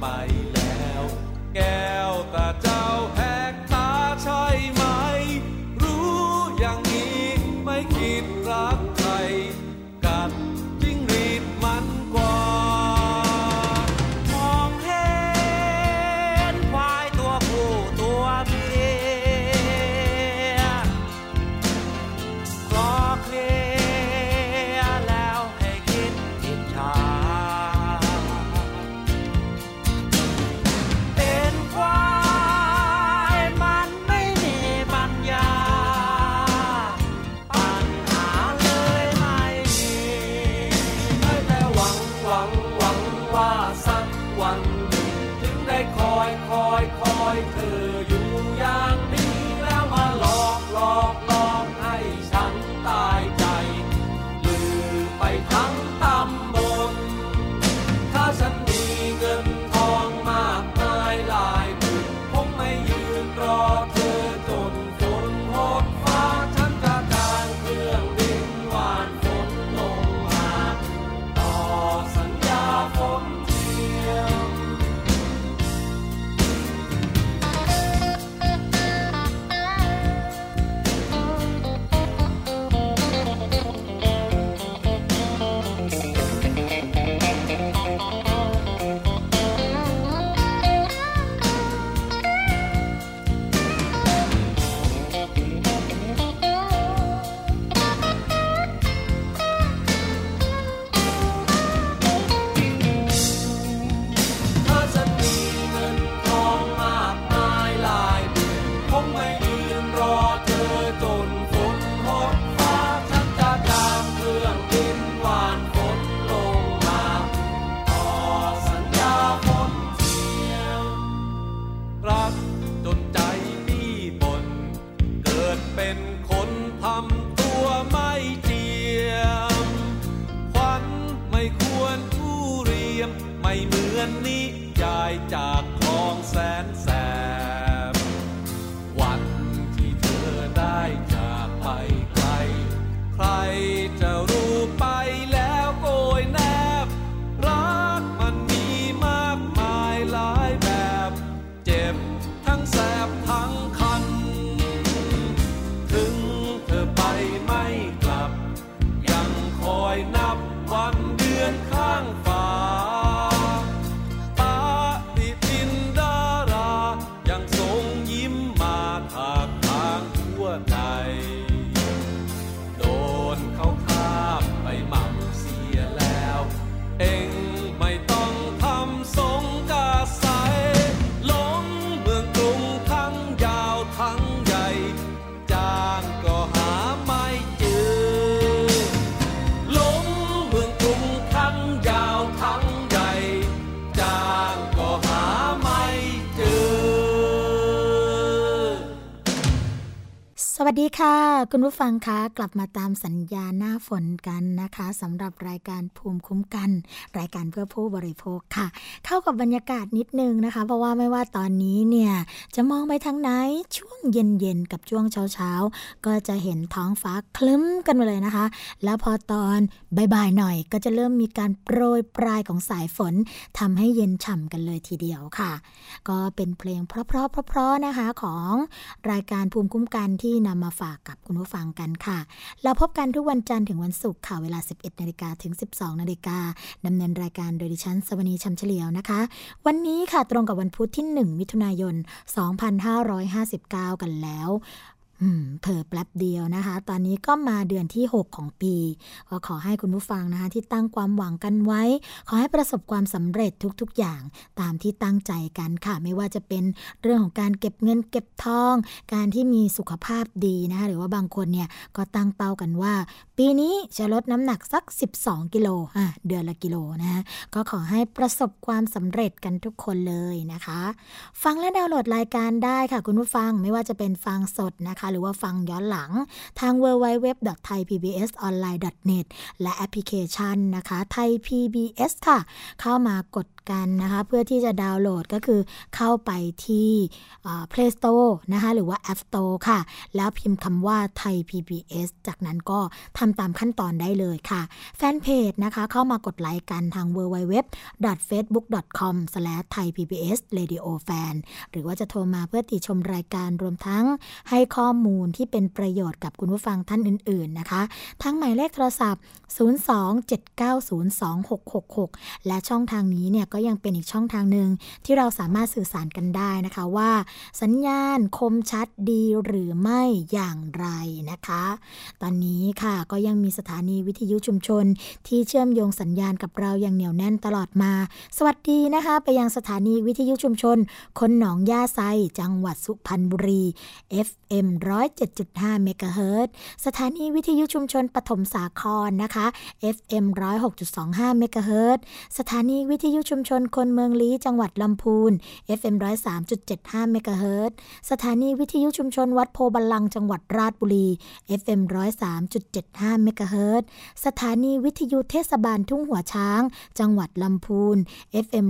ไปแล้ว แก ค่ะคุณผู้ฟังคะกลับมาตามสัญญาหน้าฝนกันนะคะสำหรับรายการภูมิคุ้มกัน รายการเพื่อผู้บริโภคค่ะ เข้ากับบรรยากาศนิดนึงนะคะ เพราะว่าไม่ว่าตอนนี้เนี่ยจะมองไปทางไหนช่วงเย็นๆกับช่วงเช้าๆ ก็จะเห็นท้องฟ้าคลึ้มกันมาเลยนะคะ แล้วพอตอนบ่ายๆหน่อย ก็จะเริ่มมีการโปรยปลายของสายฝนทำให้เย็นฉ่ำกันเลยทีเดียวค่ะ ก็เป็นเพลงเพราะๆเพราะๆนะคะของรายการภูมิคุ้มกันที่นำมาฝากกับคุณผู้ฟังกันค่ะ เราพบกันทุกวันจันทร์ถึงวันศุกร์ค่ะ เวลา 11นาฬิกาถึง 12นาฬิกาดำเนินรายการโดยดิฉันสวนีชัมเฉลียวนะคะ วันนี้ค่ะตรงกับวันพุธที่ 1 มิถุนายน 2559 กันแล้ว เผอแป๊บเดียวนะคะ ตอนนี้ก็มาเดือนที่ 6 ของปี ก็ขอให้คุณผู้ฟังนะคะ ที่ตั้งความหวังกันไว้ ขอให้ประสบความสำเร็จทุกๆอย่างตามที่ตั้งใจกันค่ะ ไม่ว่าจะเป็นเรื่องของการเก็บเงินเก็บทอง การที่มีสุขภาพดีนะคะ หรือว่าบางคนเนี่ยก็ตั้งเป้ากันว่า ปีนี้จะลดน้ำหนักสัก 12 กิโลอะเดือนละกิโลนะก็ขอให้ประสบความสำเร็จกันทุกคนเลยนะคะ ฟังและดาวน์โหลดรายการได้ค่ะ คุณผู้ฟังไม่ว่าจะเป็นฟังสดนะคะหรือว่าฟังย้อนหลังทาง www.thaipbsonline.net และแอปพลิเคชันนะคะไทย PBS ค่ะ เข้ามากด กันนะคะเพื่อที่จะดาวน์โหลดก็คือเข้าไปที่ Play Store นะคะหรือว่า App Store ค่ะ แล้วพิมพ์คำว่าไทย PBS จากนั้นก็ทำตามขั้นตอนได้เลยค่ะ แฟนเพจนะคะเข้ามากดไลค์กันทาง www.facebook.com/thaipbsradiofan หรือว่าจะโทรมาเพื่อติชมรายการรวมทั้งให้ข้อมูลที่เป็นประโยชน์กับคุณผู้ฟังท่านอื่น ๆ นะคะ ทั้งหมายเลขโทรศัพท์ 027902666 และช่องทางนี้เนี่ยก็ยังเป็นอีกช่องทางหนึ่งที่เราสามารถสื่อสารกันได้นะคะว่า สัญญาณคมชัดดีหรือไม่อย่างไรนะคะ ตอนนี้ค่ะก็ยังมีสถานีวิทยุชุมชน ที่เชื่อมโยงสัญญาณกับเราอย่างเหนียวแน่นตลอดมา สวัสดีนะคะ ไปยังสถานีวิทยุชุมชน คนหนองยาไซจังหวัดสุพรรณบุรี FM 107.5เมกะเฮิรตสถานีวิทยุชุมชนปฐมสาครนะคะ FM 106.25เมกะเฮิรตสถานีวิทยุชุมชชนคนเมืองลี้จังหวัดลำพูน FM 103.75เมกะเฮิรตสถานีวิทยุชุมชนวัดโพบัลลังจังหวัดราชบุรี FM 103.75เมกะเฮิรตสถานีวิทยุเทศบาลทุ่งหัวช้าง จังหวัดลำพูน FM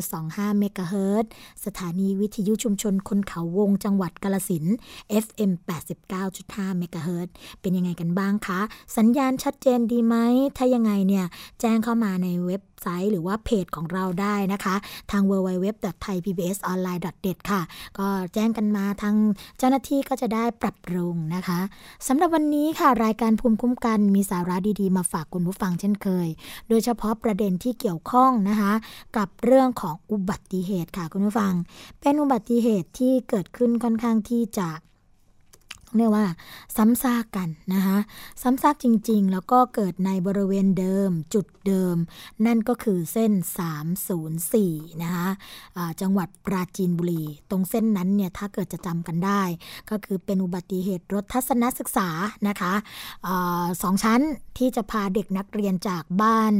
106.25เมกะเฮิรตสถานีวิทยุชุมชนคนเขาวงจังหวัดกาลสิน FM 89.5เมกะเฮิรตเป็นยังไงกันบ้างคะ สัญญาณชัดเจนดีไหม ถ้ายังไงเนี่ย แจ้งเข้ามาในเว็บ ไซต์ หรือว่าเพจของเราได้นะคะ ทาง www.thaipbsonline.net ค่ะ ก็แจ้งกันมาทางเจ้าหน้าที่ก็จะได้ปรับปรุงนะคะสำหรับวันนี้ค่ะ รายการภูมิคุ้มกันมีสาระดีๆ มาฝากคุณผู้ฟังเช่นเคย โดยเฉพาะประเด็นที่เกี่ยวข้องนะคะ กับเรื่องของอุบัติเหตุค่ะคุณผู้ฟัง เป็นอุบัติเหตุที่เกิดขึ้นค่อนข้างที่จะ เรียกว่า ซ้ำซากกันนะคะซ้ำซากจริงๆ แล้วก็เกิดในบริเวณเดิมจุดเดิม นั่นก็คือเส้น 304 นะคะะจังหวัดปราจีนบุรี ตรงเส้นนั้นเนี่ยถ้าเกิดจะจำกันได้ ก็คือเป็นอุบัติเหตุรถทัศนศึกษานะคะอสองชั้นที่จะพาเด็กนักเรียนจากบ้าน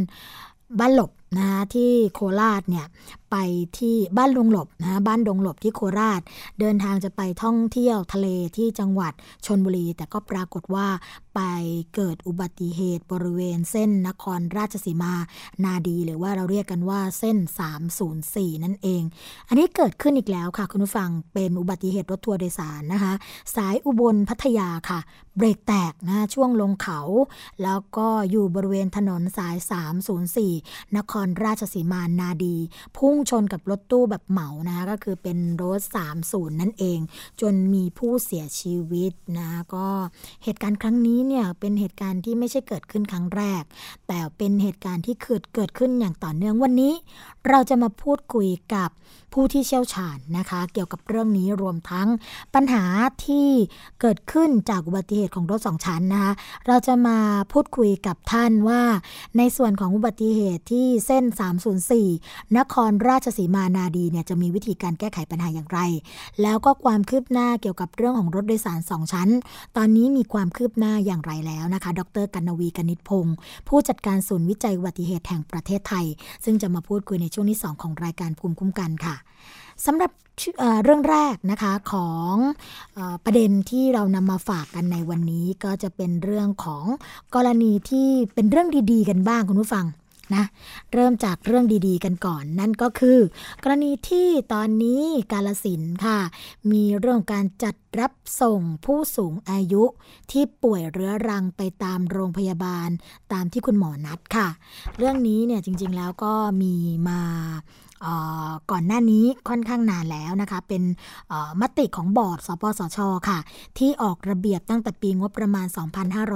บ้านหลบ นะที่โคราชเนี่ยไปที่บ้านดงหลบนะบ้านดงหลบที่โคราช เดินทางจะไปท่องเที่ยวทะเลที่จังหวัดชนบุรี แต่ก็ปรากฏว่าไปเกิดอุบัติเหตุบริเวณเส้นนครราชสีมานาดี หรือว่าเราเรียกกันว่าเส้น 304 นั่นเอง อันนี้เกิดขึ้นอีกแล้วค่ะ คุณผู้ฟังเป็นอุบัติเหตุรถทัวร์โดยสารนะคะ สายอุบลพัทยาค่ะ เบรกแตกนะช่วงลงเขา แล้วก็อยู่บริเวณถนนสาย 304 นครราชสีมานาดี พุ่งชนกับรถตู้แบบเหมานะคะก็คือเป็นรถ 30 นั่นเอง จนมีผู้เสียชีวิตนะก็เหตุการณ์ครั้งนี้เนี่ยเป็นเหตุการณ์ที่ไม่ใช่เกิดขึ้นครั้งแรก แต่เป็นเหตุการณ์ที่เกิดเกิดขึ้นอย่างต่อเนื่องวันนี้ เราจะมาพูดคุยกับ ผู้ที่เชี่ยวชาญนะคะ เกี่ยวกับเรื่องนี้รวมทั้งปัญหาที่เกิดขึ้นจากอุบัติเหตุของรถสองชั้นนะคะเราจะมาพูดคุยกับท่านว่า ในส่วนของอุบัติเหตุที่เส้นส้น304 นครราชสีมานาดีเนี่ยจะมีวิธีการแก้ไขปัญหาอย่างไร แล้วก็ความคืบหน้าเกี่ยวกับเรื่องของรถโดยสาร2ชั้น ตอนนี้มีความคืบหน้าอย่างไรแล้วนะคะ ดรกันนวีกนิษพงศ์ผู้จัดการศูนย์วิจัยอุบัติเหตุแห่งประเทศไทย ซึ่งจะมาพูดคุยในช่วงที่ 2 ของรายการภูมิคุ้มกันค่ะ สำหรับเรื่องแรกนะคะของอประเด็นที่เรานำมาฝากกันในวันนี้ก็จะเป็นเรื่องของกรณีที่เป็นเรื่องดีๆ กันบ้างคุณผู้ฟังนะเริ่มจากเรื่องดีๆ กันก่อน นั่นก็คือ กรณีที่ตอนนี้กาลสินค่ะ มีเรื่องการจัด รับส่งผู้สูงอายุที่ป่วยเรื้อรังไปตามโรงพยาบาลตามที่คุณหมอนัดค่ะ เรื่องนี้เนี่ยจริงๆแล้วก็มีมาก่อนหน้านี้ค่อนข้างนานแล้วนะคะ เป็นมติของบอร์ด สปสช ค่ะ ที่ออกระเบียบตั้งแต่ปีงบประมาณ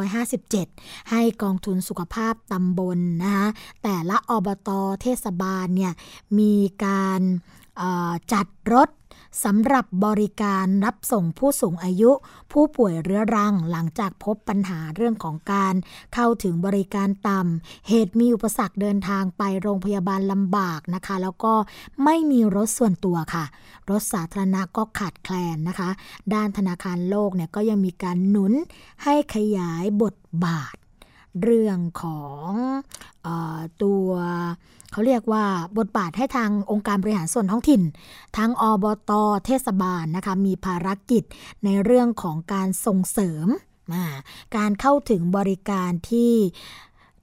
2557 ให้กองทุนสุขภาพตำบลนะคะแต่ละอบตเทศบาลเนี่ยมีการจัดรถ สำหรับบริการรับส่งผู้สูงอายุ ผู้ป่วยเรื้อรังหลังจากพบปัญหาเรื่องของการเข้าถึงบริการต่ำเหตุมีอุปสรรคเดินทางไปโรงพยาบาลลำบากนะคะ แล้วก็ไม่มีรถส่วนตัวค่ะ รถสาธารณะก็ขาดแคลนนะคะ ด้านธนาคารโลกเนี่ยก็ยังมีการหนุนให้ขยายบทบาท เรื่องของอตัว เขาเรียกว่าบทบาทให้ทางองค์การบริหารส่วนท้องถิ่น ทั้งอบตเทศบาลนะคะมีภารกิจในเรื่องของการส่งเสริม การเข้าถึงบริการที่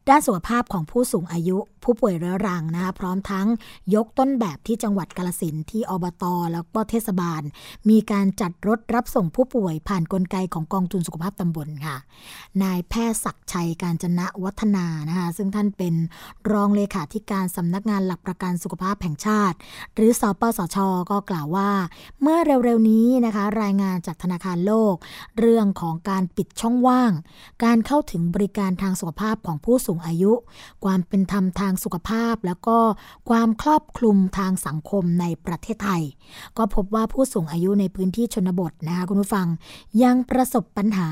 ด้านสุขภาพของผู้สูงอายุ ผู้ป่วยเรื้อรังนะคะพร้อมทั้งยกต้นแบบที่จังหวัดกาลสินที่อบต แล้วก็เทศบาล มีการจัดรถรับส่งผู้ป่วยผ่านนกลไกของกองทุนสุขภาพตำบลค่ะ นายแพทย์ศักชัยการจนะวัฒนานะคะซึ่งท่านเป็นรองเลขาธิการสำนักงานหลักประกันสุขภาพแห่งชาติ หรือสปสช ก็กล่าวว่า เมื่อเร็วๆนี้นะคะรายงานจากธนาคารโลก เรื่องของการปิดช่องว่าง การเข้าถึงบริการทางสุขภาพของผู้สูงอายุ ความเป็นธรรมทางสุขภาพ แล้วก็ความครอบคลุมทางสังคมในประเทศไทย ก็พบว่าผู้สูงอายุในพื้นที่ชนบทนะคะคุณผู้ฟัง ยังประสบปัญหา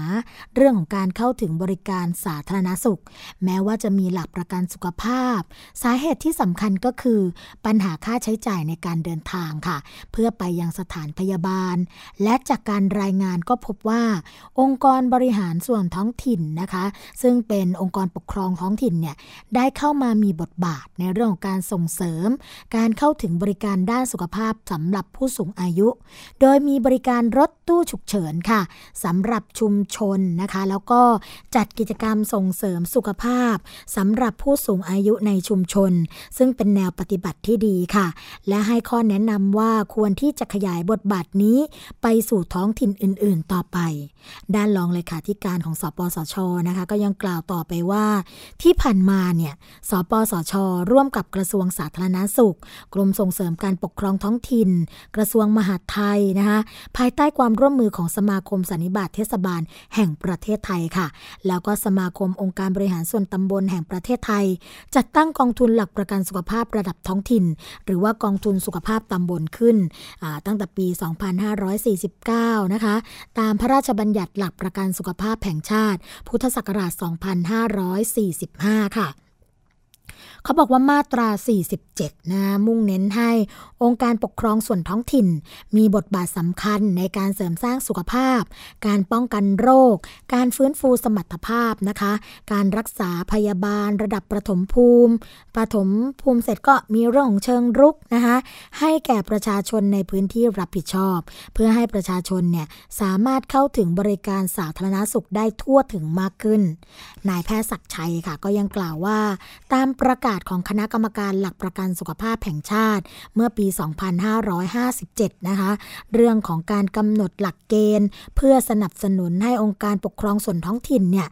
เรื่องของการเข้าถึงบริการสาธารณสุข แม้ว่าจะมีหลักประกันสุขภาพ สาเหตุที่สำคัญก็คือ ปัญหาค่าใช้จ่ายในการเดินทางค่ะ เพื่อไปยังสถานพยาบาล และจากการรายงานก็พบว่า องค์กรบริหารส่วนท้องถิ่นนะคะ ซึ่งเป็นองค์กรปกครองท้องถิ่นเนี่ยได้เข้ามามีบทบาทในเรื่องของการส่งเสริม การเข้าถึงบริการด้านสุขภาพสำหรับผู้สูงอายุ โดยมีบริการรถตู้ฉุกเฉินค่ะสำหรับชุมชนนะคะ แล้วก็จัดกิจกรรมส่งเสริมสุขภาพสำหรับผู้สูงอายุในชุมชน ซึ่งเป็นแนวปฏิบัติที่ดีค่ะ และให้ข้อแนะนำว่าควรที่จะขยายบทบาทนี้ไปสู่ท้องถิ่นอื่น ๆ ต่อไป ด้านรองเลขาธิการของสปสชนะคะ ก็ยังกล่าวต่อไปว่า ที่ผ่านมาเนี่ยสปสช ร่วมกับกระทรวงสาธารณาสุข กรมส่งเสริมการปกครองท้องถิ่น กระทรวงมหาดไทยนะคะภายใต้ความร่วมมือของสมาคมสันนิบาตเทศบาลแห่งประเทศไทยค่ะ แล้วก็สมาคมองค์การบริหารส่วนตำบลแห่งประเทศไทย จัดตั้งกองทุนหลักประกันสุขภาพระดับท้องถิ่น หรือว่ากองทุนสุขภาพตำบลขึ้นตั้งแต่ปี 2549 นะคะ ตามพระราชบัญญัติหลักประกันสุขภาพแห่งชาติ พุทธศักราช 2545 ค่ะ เขาบอกว่ามาตรา 47 นะ มุ่งเน้นให้องค์การปกครองส่วนท้องถิ่น มีบทบาทสำคัญในการเสริมสร้างสุขภาพ การป้องกันโรค การฟื้นฟูสมรรถภาพนะคะ การรักษาพยาบาลระดับประถมภูมิประถมภูมิเสร็จก็มีเรื่องของเชิงรุกนะคะให้แก่ประชาชนในพื้นที่รับผิดชอบ เพื่อให้ประชาชนเนี่ยสามารถเข้าถึงบริการสาธารณสุขได้ทั่วถึงมากขึ้น นายแพทย์ศักชัยค่ะก็ยังกล่าวว่า ตามประกาศของคณะกรรมการหลักประกันสุขภาพแห่งชาติ เมื่อปี 2557 นะคะ เรื่องของการกำหนดหลักเกณฑ์ เพื่อสนับสนุนให้องค์การปกครองส่วนท้องถิ่นเนี่ย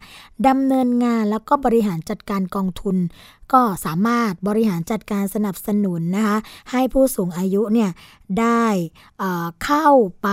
ดำเนินงานแล้วก็บริหารจัดการกองทุน ก็สามารถบริหารจัดการสนับสนุนนะคะให้ผู้สูงอายุเนี่ยได้เข้าไป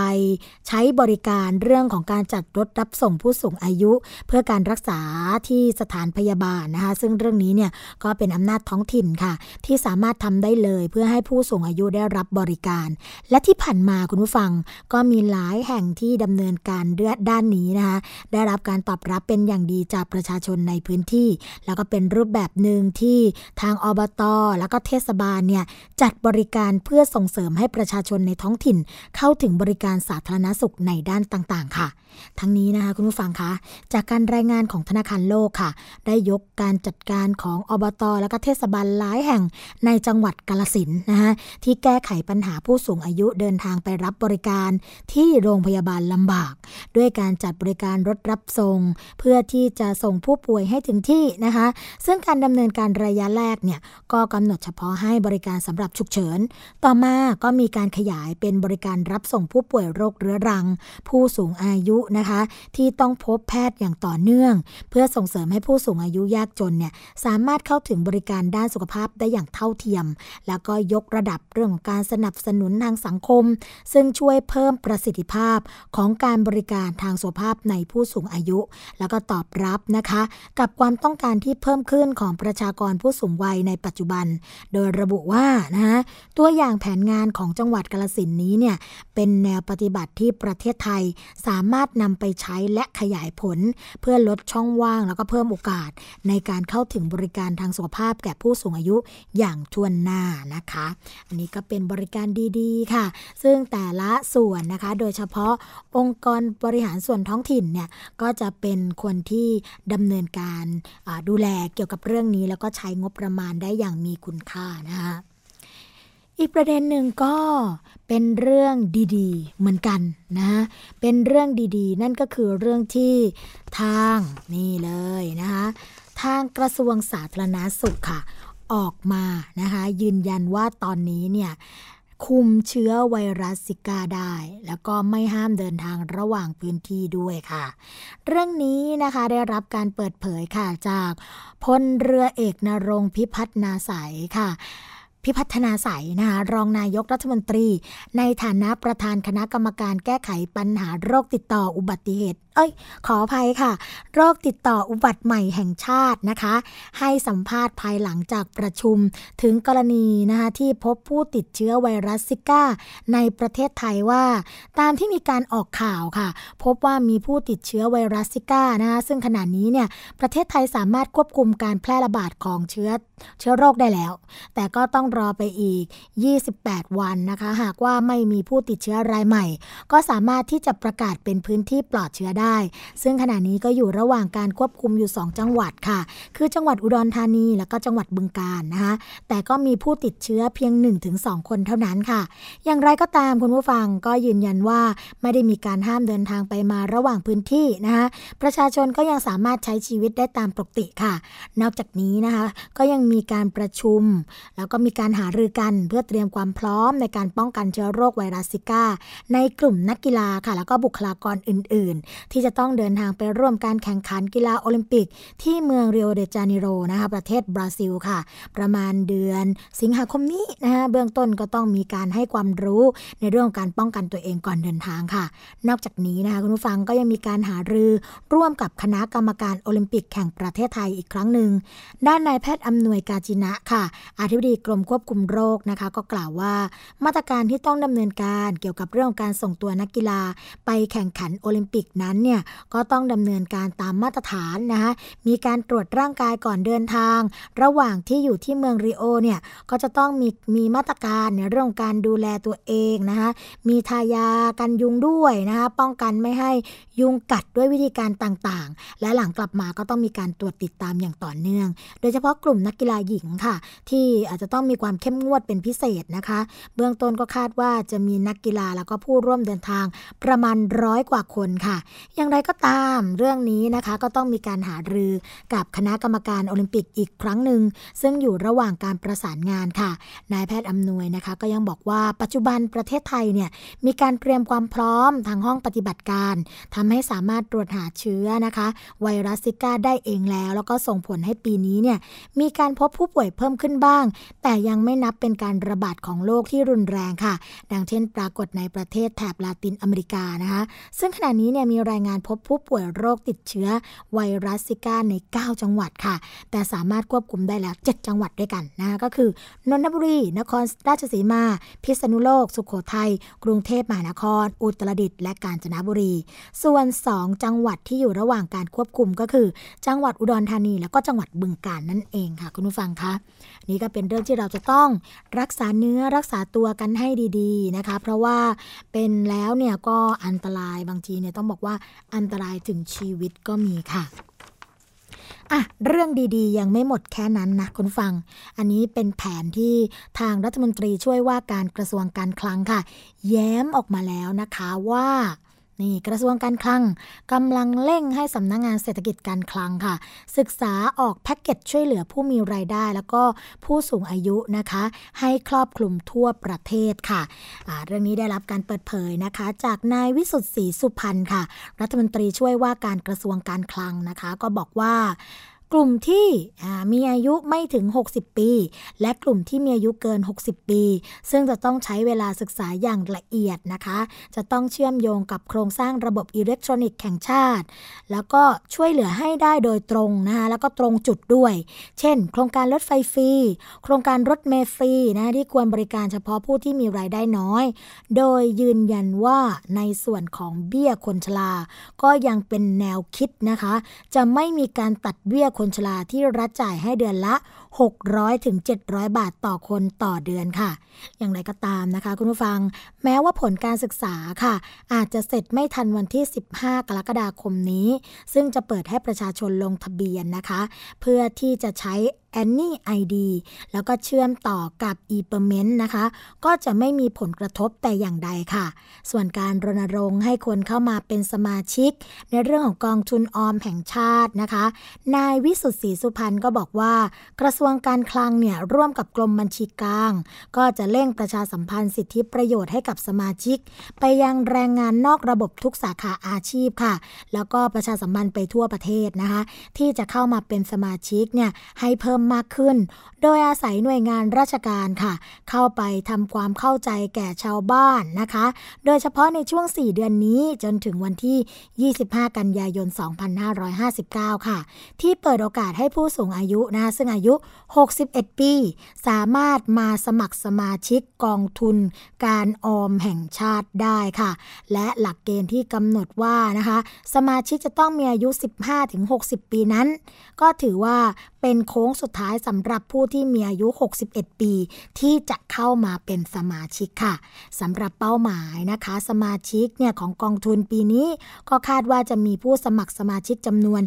ใช้บริการเรื่องของการจัดรถรับส่งผู้สูงอายุ เพื่อการรักษาที่สถานพยาบาลนะคะซึ่งเรื่องนี้เนี่ยก็เป็นอำนาจท้องถิ่นค่ะ ที่สามารถทำได้เลยเพื่อให้ผู้สูงอายุได้รับบริการ และที่ผ่านมาคุณผู้ฟังก็มีหลายแห่งที่ดำเนินการเรื่อด้านนี้นะคะได้รับการตอบรับเป็นอย่างดีจากประชาชนในพื้นที่ แล้วก็เป็นรูปแบบหนึ่งที่ที่ทางอบตแล้วก็เทศบาลเนี่ยจัดบริการเพื่อส่งเสริมให้ประชาชนในท้องถิ่น เข้าถึงบริการสาธารณสุขในด้านต่างๆ ค่ะ ทั้งนี้นะคะคุณผู้ฟังคะจากการรายงานของธนาคารโลกค่ะ ได้ยกการจัดการของอบตแล้วก็เทศบาลหลายแห่งในจังหวัดกาลสินนะคะที่แก้ไขปัญหาผู้สูงอายุเดินทางไปรับบริการที่โรงพยาบาลลำบาก ด้วยการจัดบริการรถรับส่ง เพื่อที่จะส่งผู้ป่วยให้ถึงที่นะคะ ซึ่งการดำเนินการระยะแรกเนี่ยก็กำหนดเฉพาะให้บริการสำหรับฉุกเฉิน ต่อมาก็มีการขยายเป็นบริการรับส่งผู้ป่วยโรคเรื้อรัง ผู้สูงอายุนะคะ ที่ต้องพบแพทย์อย่างต่อเนื่อง เพื่อส่งเสริมให้ผู้สูงอายุยากจนเนี่ยสามารถเข้าถึงบริการด้านสุขภาพได้อย่างเท่าเทียม แล้วก็ยกระดับเรื่องของการสนับสนุนทางสังคม ซึ่งช่วยเพิ่มประสิทธิภาพของการบริการทางสุขภาพในผู้สูงอายุ แล้วก็ตอบรับนะคะ กับความต้องการที่เพิ่มขึ้นของประชากรผู้สูงวัยในปัจจุบัน โดยระบุว่านะคะตัวอย่างแผนงานของจังหวัดกาลสินนี้เนี่ยเป็นแนวปฏิบัติที่ประเทศไทยสามารถนำไปใช้และขยายผล เพื่อลดช่องว่างแล้วก็เพิ่มโอกาส ในการเข้าถึงบริการทางสุขภาพแก่ผู้สูงอายุอย่างทวนหน้านะคะ อันนี้ก็เป็นบริการดีๆค่ะ ซึ่งแต่ละส่วนนะคะ โดยเฉพาะองค์กรบริหารส่วนท้องถิ่นเนี่ยก็จะเป็นคนที่ดำเนินการดูแลเกี่ยวกับเรื่องนี้แล้วก็ใช้งบประมาณได้อย่างมีคุณค่านะคะอีกประเด็นหนึ่งก็เป็นเรื่องดีๆ เหมือนกันนะ เป็นเรื่องดีๆ นั่นก็คือเรื่องที่ทางนี่เลยนะคะทางกระทรวงสาธารณาสุขค่ะ ออกมานะคะยืนยันว่าตอนนี้เนี่ย คุมเชื้อไวรัสซิกาได้ แล้วก็ไม่ห้ามเดินทางระหว่างพื้นที่ด้วยค่ะ เรื่องนี้นะคะได้รับการเปิดเผยค่ะจากพลเรือเอกนรงพิพัฒนาสายค่ะพิพัฒนาใสนะคะรองนายกรัฐมนตรี ในฐานะประธานคณะกรรมการแก้ไขปัญหาโรคติดต่ออุบัติเหตุ อ้ย ขออภัยค่ะ โรคติดต่ออุบัติใหม่แห่งชาตินะคะ ให้สัมภาษณ์ภายหลังจากประชุม ถึงกรณีนะคะที่พบผู้ติดเชื้อไวรัสซิก้า ในประเทศไทยว่า ตามที่มีการออกข่าวค่ะ พบว่ามีผู้ติดเชื้อไวรัสซิก้านะคะซึ่งขณะนี้เนี่ยประเทศไทยสามารถควบคุมการแพร่ระบาดของเชื้อเชื้อโรคได้แล้ว แต่ก็ต้องรอไปอีก 28 วันนะคะ หากว่าไม่มีผู้ติดเชื้อรายใหม่ ก็สามารถที่จะประกาศเป็นพื้นที่ปลอดเชื้อได้ซึ่งขณะนี้ก็อยู่ระหว่างการควบคุมอยู่ 2 จังหวัดค่ะ คือจังหวัดอุดรธานี แล้วก็จังหวัดบึงกาฬนะคะ แต่ก็มีผู้ติดเชื้อเพียง 1-2 คนเท่านั้นค่ะ อย่างไรก็ตามคุณผู้ฟังก็ยืนยันว่าไม่ได้มีการห้ามเดินทางไปมาระหว่างพื้นที่นะคะประชาชนก็ยังสามารถใช้ชีวิตได้ตามปกติค่ะ นอกจากนี้นะคะก็ยังมีการประชุม แล้วก็มีการหารือกันเพื่อเตรียมความพร้อมในการป้องกันเชื้อโรคไวรัสซิก้า ในกลุ่มนักกีฬาค่ะ แล้วก็บุคลากรอื่น ๆที่จะต้องเดินทางไปร่วมการแข่งขันกีฬาโอลิมปิก ที่เมืองเรโอเดจาเนโรนะคะประเทศบราซิลค่ะ ประมาณเดือนสิงหาคมนี้นะคะเบื้องต้นก็ต้องมีการให้ความรู้ในเรื่องของการป้องกันตัวเองก่อนเดินทางค่ะ นอกจากนี้นะคะคุณผู้ฟังก็ยังมีการหารือร่วมกับคณะกรรมการโอลิมปิกแข่งประเทศไทยอีกครั้งหนึ่ง ด้านนายแพทย์อำนวยกาจินะค่ะ อธิบดีกรมควบคุมโรคนะคะ ก็กล่าวว่ามาตรการที่ต้องดำเนินการเกี่ยวกับเรื่องการส่งตัวนักกีฬา ไปแข่งขันโอลิมปิกนั้นเนี่ยก็ต้องดำเนินการตามมาตรฐานนะคะมีการตรวจร่างกายก่อนเดินทาง ระหว่างที่อยู่ที่เมืองริโอเนี่ยก็จะต้องมีมีมาตรการในเรื่องการดูแลตัวเองนะคะมีทายากันยุงด้วยนะคะป้องกันไม่ให้ยุงกัดด้วยวิธีการต่างๆ และหลังกลับมาก็ต้องมีการตรวจติดตามอย่างต่อเนื่อง โดยเฉพาะกลุ่มนักกีฬาหญิงค่ะ ที่อาจจะต้องมีความเข้มงวดเป็นพิเศษนะคะ เบื้องต้นก็คาดว่าจะมีนักกีฬาแล้วก็ผู้ร่วมเดินทางประมาณร้อยกว่าคนค่ะอย่างไรก็ตามเรื่องนี้นะคะก็ต้องมีการหารือกับคณะกรรมการโอลิมปิกอีกครั้งหนึ่ง ซึ่งอยู่ระหว่างการประสานงานค่ะ นายแพทย์อำนวยนะคะ ก็ยังบอกว่าปัจจุบันประเทศไทยเนี่ยมีการเตรียมความพร้อมทางห้องปฏิบัติการทำให้สามารถตรวจหาเชื้อนะคะ ไวรัสซิก้าได้เองแล้ว แล้วก็ส่งผลให้ปีนี้เนี่ยมีการพบผู้ป่วยเพิ่มขึ้นบ้าง แต่ยังไม่นับเป็นการระบาดของโรคที่รุนแรงค่ะ ดังเช่น ปรากฏในประเทศแถบลาตินอเมริกานะคะ ซึ่งขณะนี้เนี่ยมีรายายงานพบผู้ป่วยโรคติดเชื้อไวรัสซิก้าใน 9 จังหวัดค่ะ แต่สามารถควบคุมได้แล้ว 7 จังหวัดด้วยกันนะก็คือนนทบุรี นครราชสีมา พิษณุโลก สุขโขทัย กรุงเทพมหานคร อุตรดิตถ์และกาญจนบุรี ส่วน 2 จังหวัดที่อยู่ระหว่างการควบคุมก็คือ จังหวัดอุดรธานี แล้วก็จังหวัดบึงกาฬนั่นเองค่ะ คุณผู้ฟังคะนี่ก็เป็นเรื่องที่เราจะต้องรักษาเนื้อรักษาตัวกันให้ดี ๆนะคะ เพราะว่าเป็นแล้วเนี่ยก็อันตรายบางทีเนี่ยต้องบอกว่าอันตรายถึงชีวิตก็มีค่ะอะเรื่องดีๆ ยังไม่หมดแค่นั้นนะคุณฟัง อันนี้เป็นแผนที่ทางรัฐมนตรีช่วยว่าการกระทรวงการคลังค่ะ แย้มออกมาแล้วนะคะว่า นี่กระทรวงการคลังกำลังเร่งให้สำนักงงานเศรษฐกิจการคลังค่ะ ศึกษาออกแพ็กเกจช่วยเหลือผู้มีรายได้ แล้วก็ผู้สูงอายุนะคะ ให้ครอบคลุมทั่วประเทศค่ะเรื่องนี้ได้รับการเปิดเผยนะคะ จากนายวิสุทธ์ศรีสุพรรณค่ะ รัฐมนตรีช่วยว่าการกระทรวงการคลังนะคะ ก็บอกว่า กลุ่มที่มีอายุไม่ถึง 60 ปี และกลุ่มที่มีอายุเกิน 60 ปี ซึ่งจะต้องใช้เวลาศึกษาอย่างละเอียดนะคะ จะต้องเชื่อมโยงกับโครงสร้างระบบอิเล็กทรอนิกส์แห่งชาติ แล้วก็ช่วยเหลือให้ได้โดยตรงนะคะแล้วก็ตรงจุดด้วย เช่น โครงการรถไฟฟรีโครงการรถเมล์ฟรีนะที่ควรบริการเฉพาะผู้ที่มีรายได้น้อย โดยยืนยันว่าในส่วนของเบี้ยคนชราก็ยังเป็นแนวคิดนะคะ จะไม่มีการตัดเบี้ยคนชราที่รัฐจ่ายให้เดือนละ 600ถึง700 บาทต่อคนต่อเดือนค่ะ อย่างไรก็ตามนะคะ คุณผู้ฟัง แม้ว่าผลการศึกษาค่ะ อาจจะเสร็จไม่ทันวันที่ 15 กรกฎาคมนี้ ซึ่งจะเปิดให้ประชาชนลงทะเบียนนะคะ เพื่อที่จะใช้ Any ID แล้วก็เชื่อมต่อกับ e p e r m e n t นะคะ ก็จะไม่มีผลกระทบแต่อย่างใดค่ะ ส่วนการรณรงค์ให้คนเข้ามาเป็นสมาชิก ในเรื่องของกองทุนออมแห่งชาตินะคะ นายวิสุทธ์ศรีสุพรรณก็บอกว่า กระทรวงการคลังเนี่ยร่วมกับกรมบัญชีกลาง ก็จะเร่งประชาสัมพันธ์สิทธิประโยชน์ให้กับสมาชิก ไปยังแรงงานนอกระบบทุกสาขาอาชีพค่ะ แล้วก็ประชาสัมพันธ์ไปทั่วประเทศนะคะ ที่จะเข้ามาเป็นสมาชิกเนี่ยให้เพิ่มมากขึ้น โดยอาศัยหน่วยงานราชการค่ะ เข้าไปทำความเข้าใจแก่ชาวบ้านนะคะ โดยเฉพาะในช่วง 4 เดือนนี้จนถึงวันที่ 25 กันยายน 2559 ค่ะ ที่เปิดโอกาสให้ผู้สูงอายุนะซึ่งอายุ 61 ปี สามารถมาสมัครสมาชิกกองทุน การออมแห่งชาติได้ค่ะ และหลักเกณฑ์ที่กำหนดว่านะคะ สมาชิกจะต้องมีอายุ 15-60 ปีนั้น ก็ถือว่าเป็นโค้งสุดดท้ายสำหรับผู้ที่มีอายุ 61 ปี ที่จะเข้ามาเป็นสมาชิกค่ะสำหรับเป้าหมายนะคะ สมาชิกเนี่ยของกองทุนปีนี้ ก็คาดว่าจะมีผู้สมัครสมาชิกจำนวน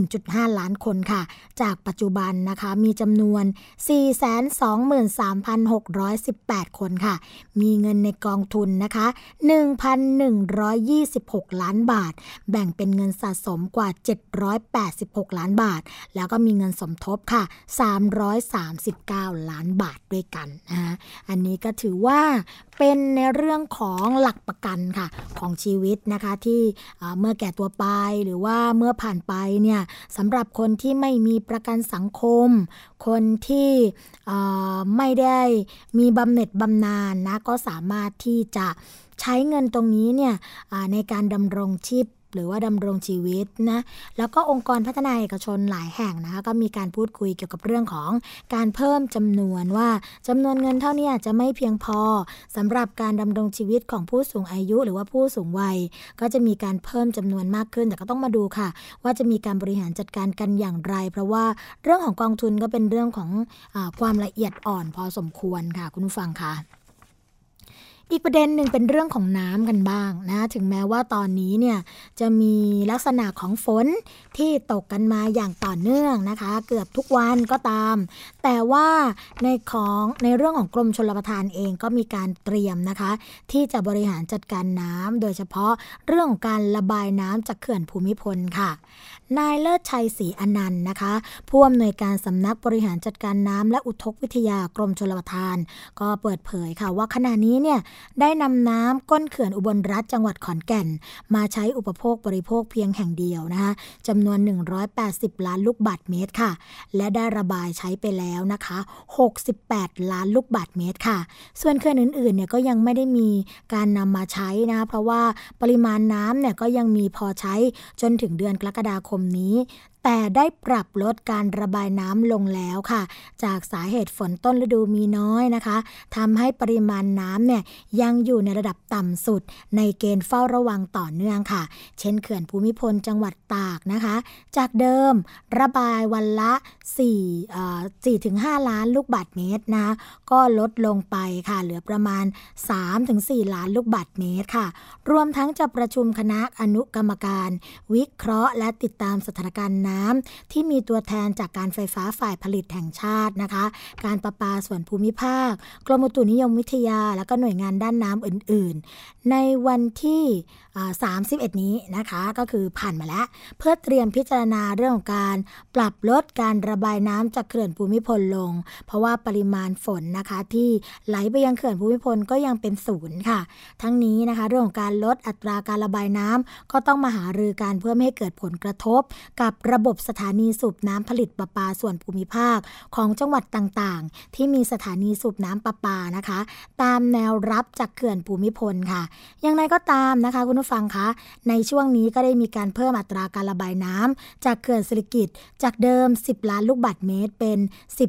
1.5 ล้านคนค่ะ จากปัจจุบันนะคะมีจำนวน 423,618 คนค่ะ มีเงินในกองทุนนะคะ 1,126 ล้านบาท แบ่งเป็นเงินสะสมกว่า 786 ล้านบาท แล้วก็มีเงินสมทบค่ะ339 ล้านบาทด้วยกันนะอันนี้ก็ถือว่าเป็นในเรื่องของหลักประกันค่ะของชีวิตนะคะที่เมื่อแก่ตัวไปหรือว่าเมื่อผ่านไปเนี่ยสำหรับคนที่ไม่มีประกันสังคม คนที่ไม่ได้มีบำเหน็จบำนาญนะก็สามารถที่จะใช้เงินตรงนี้เนี่ยในการดำรงชีพ หรือว่าดำรงชีวิตนะแล้วก็องค์กรพัฒนาเอกชนหลายแห่งนะคะก็มีการพูดคุยเกี่ยวกับเรื่องของการเพิ่มจำนวนว่าจำนวนเงินเท่านี้จะไม่เพียงพอสำหรับการดำรงชีวิตของผู้สูงอายุ หรือว่าผู้สูงวัย ก็จะมีการเพิ่มจำนวนมากขึ้น แต่ก็ต้องมาดูค่ะ ว่าจะมีการบริหารจัดการกันอย่างไร เพราะว่าเรื่องของกองทุนก็เป็นเรื่องของอความละเอียดอ่อนพอสมควรค่ะคุณผู้ฟังค่ะ อีกประเด็นหนึ่งเป็นเรื่องของน้ำกันบ้างนะ ถึงแม้ว่าตอนนี้เนี่ยจะมีลักษณะของฝนที่ตกกันมาอย่างต่อเนื่องนะคะ เกือบทุกวันก็ตาม แต่ว่าในของในเรื่องของกรมชลประทานเองก็มีการเตรียมนะคะ ที่จะบริหารจัดการน้ำโดยเฉพาะเรื่องของการระบายน้ำจากเขื่อนภูมิพลค่ะนายเลิศชัยศรีอนันต์นะคะ ผู้อำนวยการสำนักบริหารจัดการน้ำและอุทกวิทยากรมชลประทาน ก็เปิดเผยค่ะว่าขณะนี้เนี่ยได้นำน้ำก้นเขื่อนอุบลรัฐจังหวัดขอนแก่น มาใช้อุปโภคบริโภคเพียงแห่งเดียวนะคะจำนวน 180 ล้านลูกบาทเมตรค่ะ และได้ระบายใช้ไปแล้วนะคะ 68 ล้านลูกบาทเมตรค่ะ ส่วนเขื่อนอื่นๆเนี่ยก็ยังไม่ได้มีการนำมาใช้นะคะเพราะว่าปริมาณน้ำเนี่ยก็ยังมีพอใช้จนถึงเดือนกรกฎาคมนี้ แต่ได้ปรับลดการระบายน้ำลงแล้วค่ะ จากสาเหตุฝนต้นฤดูมีน้อยนะคะทำให้ปริมาณน้ำเนี่ยยังอยู่ในระดับต่ำสุด ในเกณฑ์เฝ้าระวังต่อเนื่องค่ะ เช่นเขื่อนภูมิพลจังหวัดตากนะคะ จากเดิมระบายวันละ4 4ถึง5ล้านลูกบาทเมตรนะคะก็ลดลงไปค่ะ เหลือประมาณ3ถึง4ล้านลูกบาทเมตรค่ะ รวมทั้งจะประชุมคณะอนุกรรมการ วิเคราะห์และติดตามสถานการณ์น้ำที่มีตัวแทนจากการไฟฟ้าฝ่ายผลิตแห่งชาตินะคะ การประปาส่วนภูมิภาค กรมอุตุนิยมวิทยา และก็หน่วยงานด้านน้ำอื่น ๆ ในวันที่ 31 นี้นะคะ ก็คือผ่านมาแล้ว เพื่อเตรียมพิจารณาเรื่องของการปรับลดการระบายน้ำจากเขื่อนภูมิพลลง เพราะว่าปริมาณฝนนะคะที่ไหลไปยังเขื่อนภูมิพลก็ยังเป็นศูนย์ค่ะ ทั้งนี้นะคะเรื่องของการลดอัตราการระบายน้ำก็ต้องมาหารือการเพื่อไม่ให้เกิดผลกระทบกับระบบสถานีสูบน้ำผลิตประปาส่วนภูมิภาคของจังหวัดต่างๆ ที่มีสถานีสูบน้ำประปานะคะ ตามแนวรับจากเขื่อนภูมิพลค่ะ อย่างไรก็ตามนะคะคุณผู้ฟังคะในช่วงนี้ก็ได้มีการเพิ่มอัตราการระบายน้ำจากเขื่อนสิริกิตจากเดิม 10 ล้านลูกบาศก์เมตร เป็น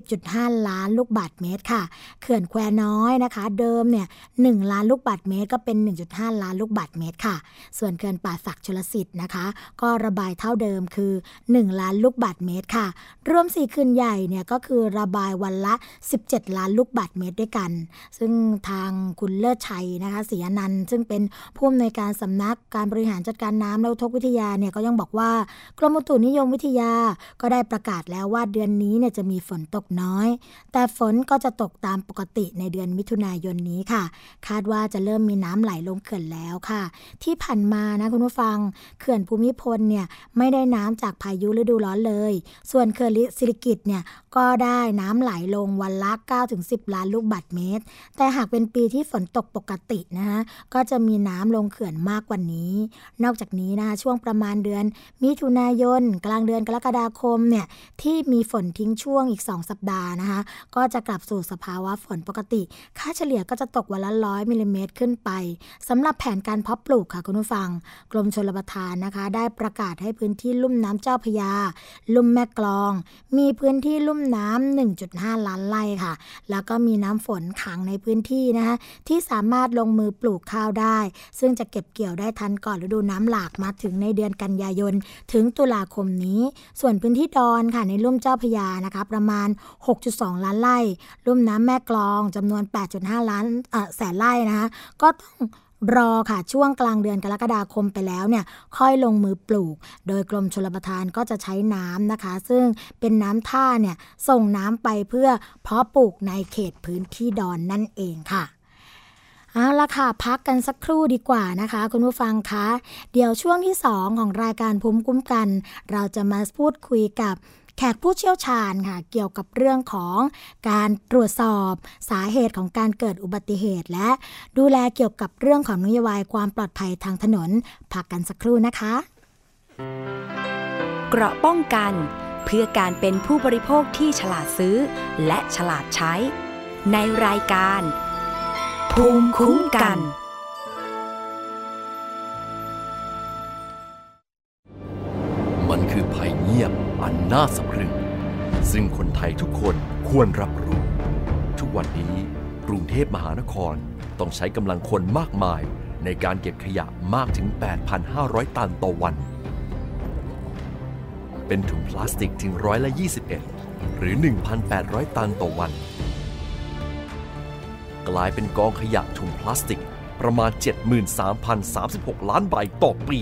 10.5 ล้านลูกบาศก์เมตรค่ะ เขื่อนแควน้อยนะคะ เดิมเนี่ย1ล้านลูกบาศก์เมตร ก็เป็น 1.5 ล้านลูกบาศก์เมตรค่ะ ส่วนเขื่อนป่าศักชลสิทธิ์นะคะ ก็ระบายเท่าเดิมคือ 1ล้านลูกบาศก์เมตรค่ะ รวม 4 คืนใหญ่เนี่ยก็คือระบายวันละ 17 ล้านลูกบาศก์เมตรด้วยกัน ซึ่งทางคุณเลิศชัยนะคะศรีอนันต์ซึ่งเป็นผู้อำนวยการสำนักการบริหารจัดการน้ำและอุทกวิทยาเนี่ยก็ยังบอกว่ากรมอุตุนิยมวิทยาก็ได้ประกาศแล้วว่าเดือนนี้เนี่ยจะมีฝนตกน้อย แต่ฝนก็จะตกตามปกติในเดือนมิถุนายนนี้ค่ะ คาดว่าจะเริ่มมีน้ำไหลลงเขื่อนแล้วค่ะ ที่ผ่านมานะคุณผู้ฟังเขื่อนภูมิพลเนี่ยไม่ได้น้ำจากพายุฤดูร้อนเลย ส่วนเขื่อนสิริกิตเนี่ยก็ได้น้ำไหลลงวันละ 9-10 ล้านลูกบาศก์เมตร แต่หากเป็นปีที่ฝนตกปกตินะคะก็จะมีน้ำลงเขื่อนมากกว่านี้ นอกจากนี้นะคะช่วงประมาณเดือน มิถุนายน กลางเดือนกรกฎาคมเนี่ยที่มีฝนทิ้งช่วงอีก 2 สัปดาห์นะคะก็จะกลับสู่สภาวะฝนปกติ ค่าเฉลี่ยก็จะตกวันละร้อยมิลลิเมตรขึ้นไปสำหรับแผนการเพาะปลูกค่ะคุณผู้ฟัง กรมชลประทานนะคะ ได้ประกาศให้พื้นที่ลุ่มน้ำเจ้าพยาลุ่มแม่กลอง มีพื้นที่ลุ่มน้ำ1.5 ล้านไร่ค่ะ แล้วก็มีน้ำฝนขังในพื้นที่นะคะที่สามารถลงมือปลูกข้าวได้ ซึ่งจะเก็บเกี่ยวได้ทันก่อนฤดูน้ำหลากมาถึงในเดือนกันยายน ถึงตุลาคมนี้ ส่วนพื้นที่ดอนค่ะในลุ่มเจ้าพยานะคะประมาณ 6.2 ล้านไร่ ลุ่มน้ำแม่กลองจำนวน 8.5 ล้านแสนไร่นะคะก็ต้อง รอค่ะช่วงกลางเดือนกรกฎาคมไปแล้วเนี่ยค่อยลงมือปลูก โดยกรมชลประทานก็จะใช้น้ำนะคะ ซึ่งเป็นน้ำท่าเนี่ยส่งน้ำไปเพื่อเพาะปลูกในเขตพื้นที่ดอนนั่นเองค่ะเอาละค่ะ พักกันสักครู่ดีกว่านะคะ คุณผู้ฟังคะ เดี๋ยวช่วงที่ 2 ของรายการภูมิคุ้มกัน เราจะมาพูดคุยกับ แขกผู้เชี่ยวชาญค่ะเกี่ยวกับเรื่องของการตรวจสอบสาเหตุของการเกิดอุบัติเหตุ และดูแลเกี่ยวกับเรื่องของนโยบายความปลอดภัยทางถนนพักกันสักครู่นะคะ เกราะป้องกันเพื่อการเป็นผู้บริโภคที่ฉลาดซื้อ และฉลาดใช้ ในรายการ ภูมิคุ้มกัน มันคือภัยเงียบอันน่าสะพรึง ซึ่งคนไทยทุกคนควรรับรู้ ทุกวันนี้กรุงเทพมหานครต้องใช้กำลังคนมากมายในการเก็บขยะมากถึง 8,500 ตันต่อวัน เป็นถุงพลาสติกถึงร้อยละ21 หรือ 1,800 ตันต่อวัน กลายเป็นกองขยะถุงพลาสติกประมาณ 73,036 ล้านใบต่อปี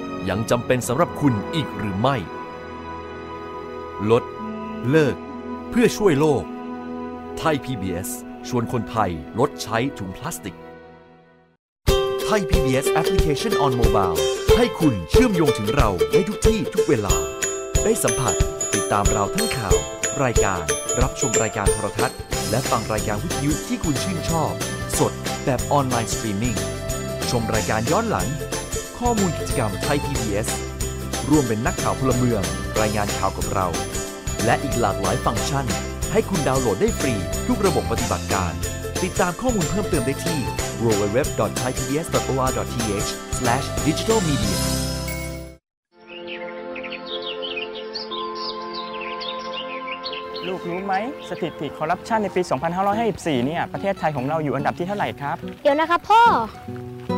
ยังจำเป็นสำหรับคุณอีกหรือไม่ ลด เลิก เพื่อช่วยโลก ไทย PBS ชวนคนไทยลดใช้ถุงพลาสติก ไทย PBS Application on Mobile ให้คุณเชื่อมโยงถึงเราได้ทุกที่ทุกเวลา ได้สัมผัสติดตามเราทั้งข่าว รายการ รับชมรายการโทรทัศน์ และฟังรายการวิทยุที่คุณชื่นชอบ สดแบบออนไลน์สตรีมมิ่งชมรายการย้อนหลัง ข้อมูลกิจกรรมไทย PBS ร่วมเป็นนักข่าวพลเมือง รายงานข่าวกับเรา และอีกหลากหลายฟังก์ชัน ให้คุณดาวน์โหลดได้ฟรี ทุกระบบปฏิบัติการ ติดตามข้อมูลเพิ่มเติมได้ที่ www.thaipbs.or.th/digitalmedia ลูกรู้ไหมสถิติคอร์รัปชันในปี 2554 เนี่ย ประเทศไทยของเราอยู่อันดับที่เท่าไหร่ครับ เดี๋ยวนะครับพ่อไม่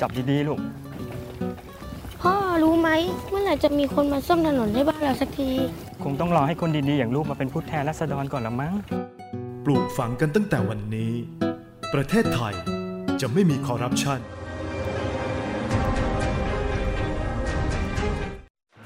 จับดีๆลูก พ่อรู้ไหมเมื่อไหร่จะมีคนมาซ่อมถนนให้บ้านเราสักที คงต้องรอให้คนดีๆอย่างลูกมาเป็นผู้แทนรัษฎรก่อนละมั้ง ปลูกฝังกันตั้งแต่วันนี้ ประเทศไทยจะไม่มีคอร์รัปชัน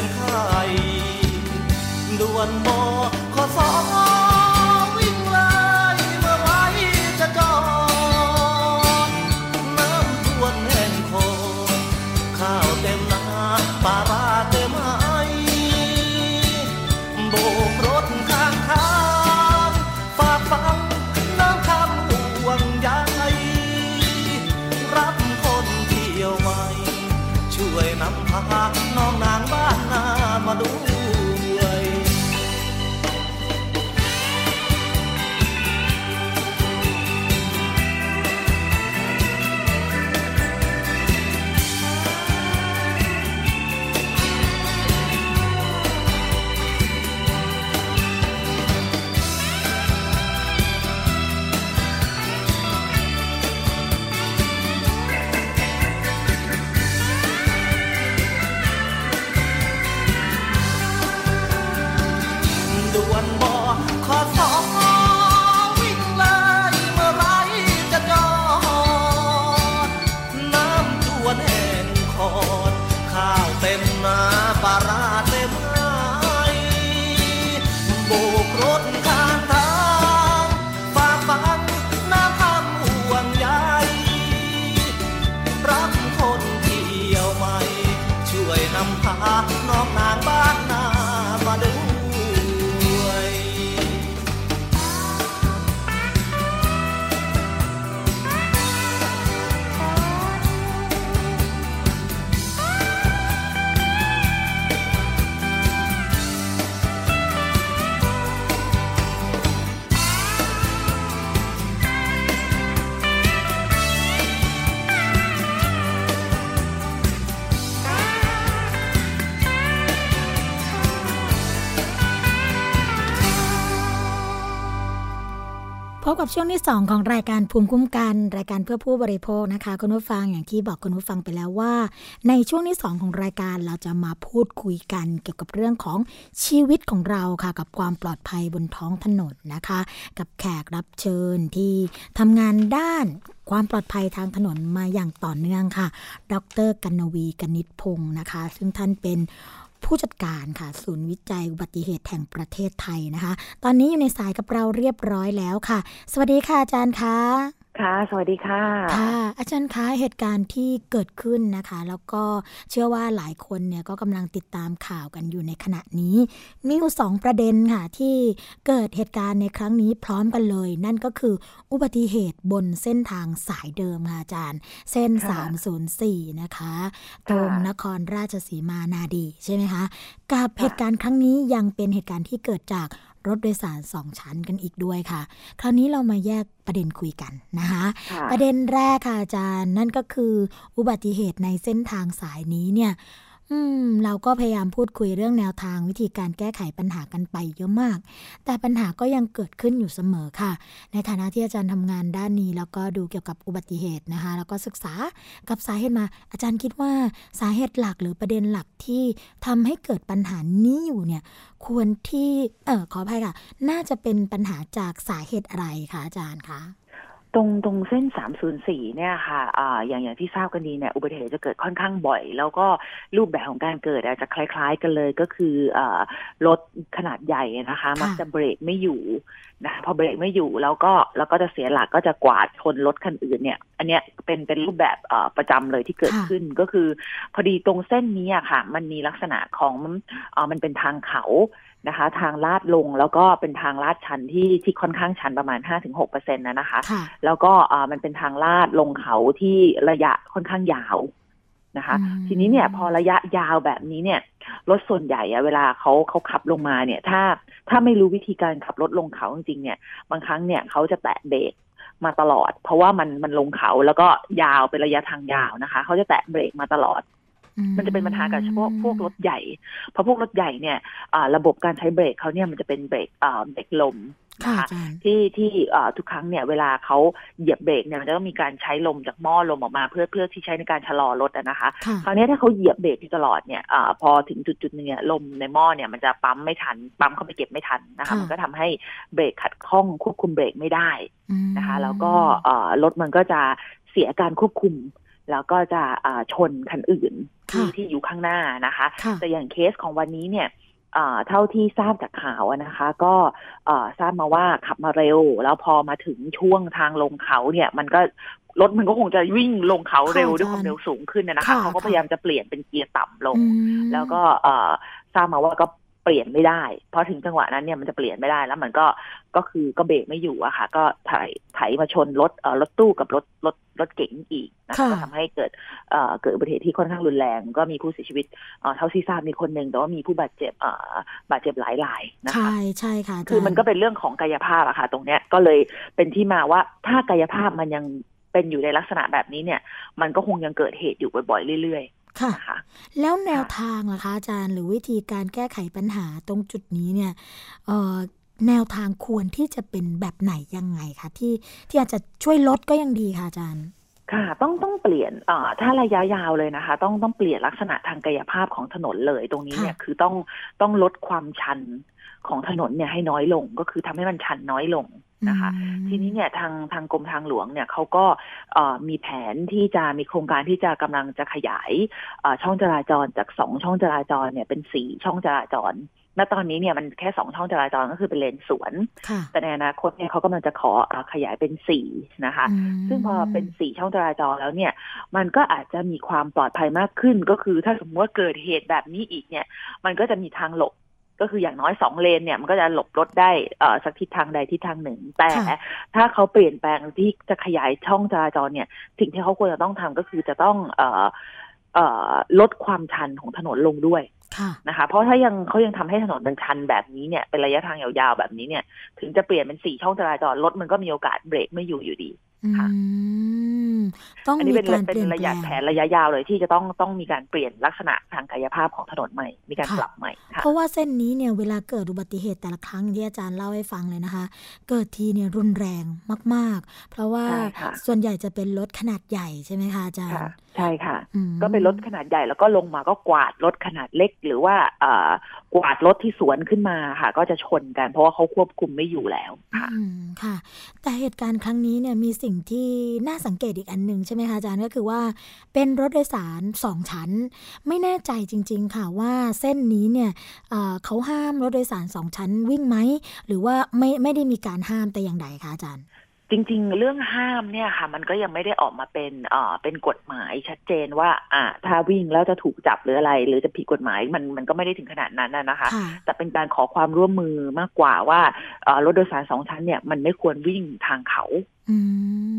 เป็นใครด่วนบอขอสอ กับช่วงที่ 2 ของรายการภูมิคุ้มกัน รายการเพื่อผู้บริโภคนะคะ คุณผู้ฟังอย่างที่บอกคุณผู้ฟังไปแล้วว่า ในช่วงที่ 2 ของรายการเราจะมาพูดคุยกัน เกี่ยวกับเรื่องของชีวิตของเราค่ะ กับความปลอดภัยบนท้องถนนนะคะ กับแขกรับเชิญที่ทำงานด้านความปลอดภัยทางถนนมาอย่างต่อเนื่องค่ะ ดร กันนวีกนิษพงศ์นะคะ ซึ่งท่านเป็น ผู้จัดการค่ะ ศูนย์วิจัยอุบัติเหตุแห่งประเทศไทยนะคะ ตอนนี้อยู่ในสายกับเราเรียบร้อยแล้วค่ะ สวัสดีค่ะอาจารย์คะ ค่ะ สวัสดีค่ะค่ะอาจารย์คะเหตุการณ์ที่เกิดขึ้นนะคะ แล้วก็เชื่อว่าหลายคนเนี่ยก็กำลังติดตามข่าวกันอยู่ในขณะนี้ มีอยู่สองประเด็นค่ะ ที่เกิดเหตุการณ์ในครั้งนี้พร้อมกันเลย นั่นก็คืออุบัติเหตุบนเส้นทางสายเดิมค่ะอาจารย์ เส้นค่ะ304 นะคะตรงนครราชสีมานาดีใช่ไหมคะ กับเหตุการณ์ครั้งนี้ยังเป็นเหตุการณ์ที่เกิดจาก รถโดยสารสองชั้นกันอีกด้วยค่ะ คราวนี้เรามาแยกประเด็นคุยกันนะคะค่ะประเด็นแรกค่ะอาจารย์นั่นก็คืออุบัติเหตุในเส้นทางสายนี้เนี่ย อืม เราก็พยายามพูดคุยเรื่องแนวทางวิธีการแก้ไขปัญหากันไปเยอะมาก แต่ปัญหาก็ยังเกิดขึ้นอยู่เสมอค่ะ ในฐานะที่อาจารย์ทำงานด้านนี้ แล้วก็ดูเกี่ยวกับอุบัติเหตุนะคะ แล้วก็ศึกษากับสาเหตุมา อาจารย์คิดว่าสาเหตุหลักหรือประเด็นหลักที่ทำให้เกิดปัญหานี้อยู่เนี่ย ควรที่ เออขออภัยค่ะ น่าจะเป็นปัญหาจากสาเหตุอะไรคะอาจารย์คะ ตรงตรงเส้น 304 เนี่ยค่ะอ่าอย่างอย่างที่ทราบกันดีเนี่ยอุบัติเหตุจะเกิดค่อนข้างบ่อย แล้วก็รูปแบบของการเกิดอาจจะคล้ายๆกันเลยก็คืออ่ารถขนาดใหญ่นะคะ มักจะเบรกไม่อยู่นะคะพอเบรกไม่อยู่แล้วก็แล้วก็จะเสียหลักก็จะกวาดชนรถคันอื่นเนี่ย อันเนี้ยเป็นเป็นรูปแบบเอ่อประจำเลยที่เกิดค่ะขึ้นก็คือ พอดีตรงเส้นนี้อะค่ะ มันมีลักษณะของเอ่อมันเป็นทางเขา นะคะ ทางลาดลงแล้วก็เป็นทางลาดชันที่ที่ค่อนข้างชันประมาณ 5-6%นะนะคะค่ะแล้วก็อ่ามันเป็นทางลาดลงเขาที่ระยะค่อนข้างยาวนะคะอืมทีนี้เนี่ยพอระยะยาวแบบนี้เนี่ยรถส่วนใหญ่อะเวลาเขาเขาขับลงมาเนี่ย ถ้าถ้าไม่รู้วิธีการขับรถลงเขาจริงๆเนี่ย บางครั้งเนี่ยเขาจะแตะเบรกมาตลอด เพราะว่ามันมันลงเขาแล้วก็ยาวเป็นระยะทางยาวนะคะ เขาจะแตะเบรกมาตลอด มันจะเป็นปัญหากับเฉพาะพวกรถใหญ่ เพราะพวกรถใหญ่เนี่ยอ่าระบบการใช้เบรกเขาเนี่ยมันจะเป็นเบรกอ่าเบรกลมค่ะนะคะอาจารย์ที่ที่เอ่อทุกครั้งเนี่ยเวลาเขาเหยียบเบรกเนี่ยมันจะต้องมีการใช้ลมจากหม้อลมออกมาเพื่อเพื่อที่ใช้ในการชะลอรถอะนะคะค่ะคราวนี้ถ้าเขาเหยียบเบรกอยู่ตลอดเนี่ยอาพอถึงจุดจุดๆหนึงเนี่ยลมในหม้อเนี่ยมันจะปั๊มไม่ทันปั๊มเข้าไปเก็บไม่ทันนะคะค่ะมันก็ทำให้เบรกขัดข้องควบคุมเบรกไม่ได้อืมนะคะ แล้วก็เอ่อรถมันก็จะเสียการควบคุม แล้วก็จะอ่าชนคันอื่นที่ค่ะที่อยู่ข้างหน้านะคะค่ะแต่อย่างเคสของวันนี้เนี่ยอ่าเท่าที่ทราบจากข่าวอะนะคะ ก็เอ่อทราบมาว่าขับมาเร็ว แล้วพอมาถึงช่วงทางลงเขาเนี่ย มันก็รถมันก็คงจะวิ่งลงเขาเร็วค่ะด้วยความเร็วสูงขึ้นนะนะคะค่ะเขาก็พยายามจะเปลี่ยนเป็นเกียร์ต่ำลงอืมแล้วก็เอ่อทราบมาว่าก็ เปลี่ยนไม่ได้ เพราะถึงจังหวะนั้นเนี่ยมันจะเปลี่ยนไม่ได้แล้วมันก็ก็คือก็เบรกไม่อยู่อะค่ะ ก็ไถไถมาชนรถเอ่อรถตู้กับรถรถรถเก๋งอีกนะคะค่ะก็ทำให้เกิดเอ่อเกิดอุบัติเหตุที่ค่อนข้างรุนแรง ก็มีผู้เสียชีวิตเอ่อเท่าที่ทราบมีคนหนึ่งแต่ว่ามีผู้บาดเจ็บเอ่อบาดเจ็บหลายรายนะคะใช่ใช่ค่ะาจารย์คือมันก็เป็นเรื่องของกายภาพอะค่ะ ตรงเนี้ยก็เลยเป็นที่มาว่าถ้ากายภาพมันยังเป็นอยู่ในลักษณะแบบนี้เนี่ย มันก็คงยังเกิดเหตุอยู่บ่อยๆเรื่อยค่ะๆ นะคะแล้วแนวทางล่ะคะอาจารย์หรือวิธีการแก้ไขปัญหาตรงจุดนี้เนี่ยเอ่อแนวทางควรที่จะเป็นแบบไหนยังไงคะที่ที่อาจจะช่วยลดก็ยังดีค่ะอาจารย์ค่ะต้องต้องเปลี่ยนเอ่อถ้าระยะยาวเลยนะคะ ต้องต้องเปลี่ยนลักษณะทางกายภาพของถนนเลยตรงนี้เนี่ยค่ะคือต้องต้องลดความชันของถนนเนี่ยให้น้อยลงก็คือทำให้มันชันน้อยลง นะคะอืมทีนี้เนี่ยทางทางกรมทางหลวงเนี่ยเขาก็เอ่อมีแผนที่จะมีโครงการที่จะกำลังจะขยายเอ่อช่องจราจรจากสองช่องจราจรเนี่ยเป็นสี่ช่องจราจรณตอนนี้เนี่ยมันแค่สองช่องจราจรก็คือเป็นเลนสวนค่ะแต่ในอนาคตเนี่ยเขากำลังจะขอเอ่อขยายเป็นสี่นะคะอืมซึ่งพอเป็นสี่ช่องจราจรแล้วเนี่ย มันก็อาจจะมีความปลอดภัยมากขึ้นก็คือถ้าสมมติว่าเกิดเหตุแบบนี้อีกเนี่ย มันก็จะมีทางหลบ ก็คืออย่างน้อยสองเลนเนี่ยมันก็จะหลบรถได้เอ่อสักทิศทางใดทิศทางหนึ่ง แต่ค่ะถ้าเขาเปลี่ยนแปลงที่จะขยายช่องจราจรเนี่ย สิ่งที่เขาควรจะต้องทำก็คือจะต้องเอ่อเอ่อลดความชันของถนนลงด้วยค่ะนะคะเพราะถ้ายังเขายังทำให้ถนนมันชันแบบนี้เนี่ยเป็นระยะทางยาวๆแบบนี้เนี่ย ถึงจะเปลี่ยนเป็นสี่ช่องจราจรรถมันก็มีโอกาสเบรกไม่อยู่อยู่ดีอืค่ะม ต้องอันมีนี้เป็นการเป็เปลี่ยนนระแปลยะงแผนระยะยาวเลยที่จะต้องต้องมีการเปลี่ยนลักษณะทางกายภาพของถนนใหม่ มีการค่ะปรับใหม่ค่ะเพราะว่าเส้นนี้เนี่ยเวลาเกิดอุบัติเหตุแต่ละครั้งที่อาจารย์เล่าให้ฟังเลยนะคะ เกิดทีเนี่ยรุนแรงมาก ๆ เพราะว่าใช่ค่ะส่วนใหญ่จะเป็นรถขนาดใหญ่ใช่ไหมคะอาจารย์ค่ะใช่ค่ะอืมก็เป็นรถขนาดใหญ่แล้วก็ลงมาก็กวาดรถขนาดเล็ก หรือว่าเอ่อกวาดรถที่สวนขึ้นมาค่ะ ก็จะชนกัน เพราะว่าเขาควบคุมไม่อยู่แล้วค่ะอืมค่ะ แต่เหตุการณ์ครั้งนี้เนี่ยมีสิ่งที่น่าสังเกตอีกอันหนึ่งใช่ไหมคะอาจารย์ก็คือว่าเป็นรถโดยสารสองชั้น ไม่แน่ใจจริง ๆ ค่ะว่าเส้นนี้เนี่ยเอ่อเขาห้ามรถโดยสารสองชั้นวิ่งไหมหรือว่าไม่ไม่ได้มีการห้ามแต่อย่างใดคะอาจารย์ จริง ๆ เรื่องห้ามเนี่ยค่ะ มันก็ยังไม่ได้ออกมาเป็นเอ่อเป็นกฎหมายชัดเจนว่า อ่า ถ้าวิ่งแล้วจะถูกจับหรืออะไร หรือจะผิดกฎหมายมันมันก็ไม่ได้ถึงขนาดนั้นน่ะนะคะค่ะแต่เป็นการขอความร่วมมือมากกว่าว่าเอ่อรถโดยสารสองชั้นเนี่ยมันไม่ควรวิ่งทางเขาอื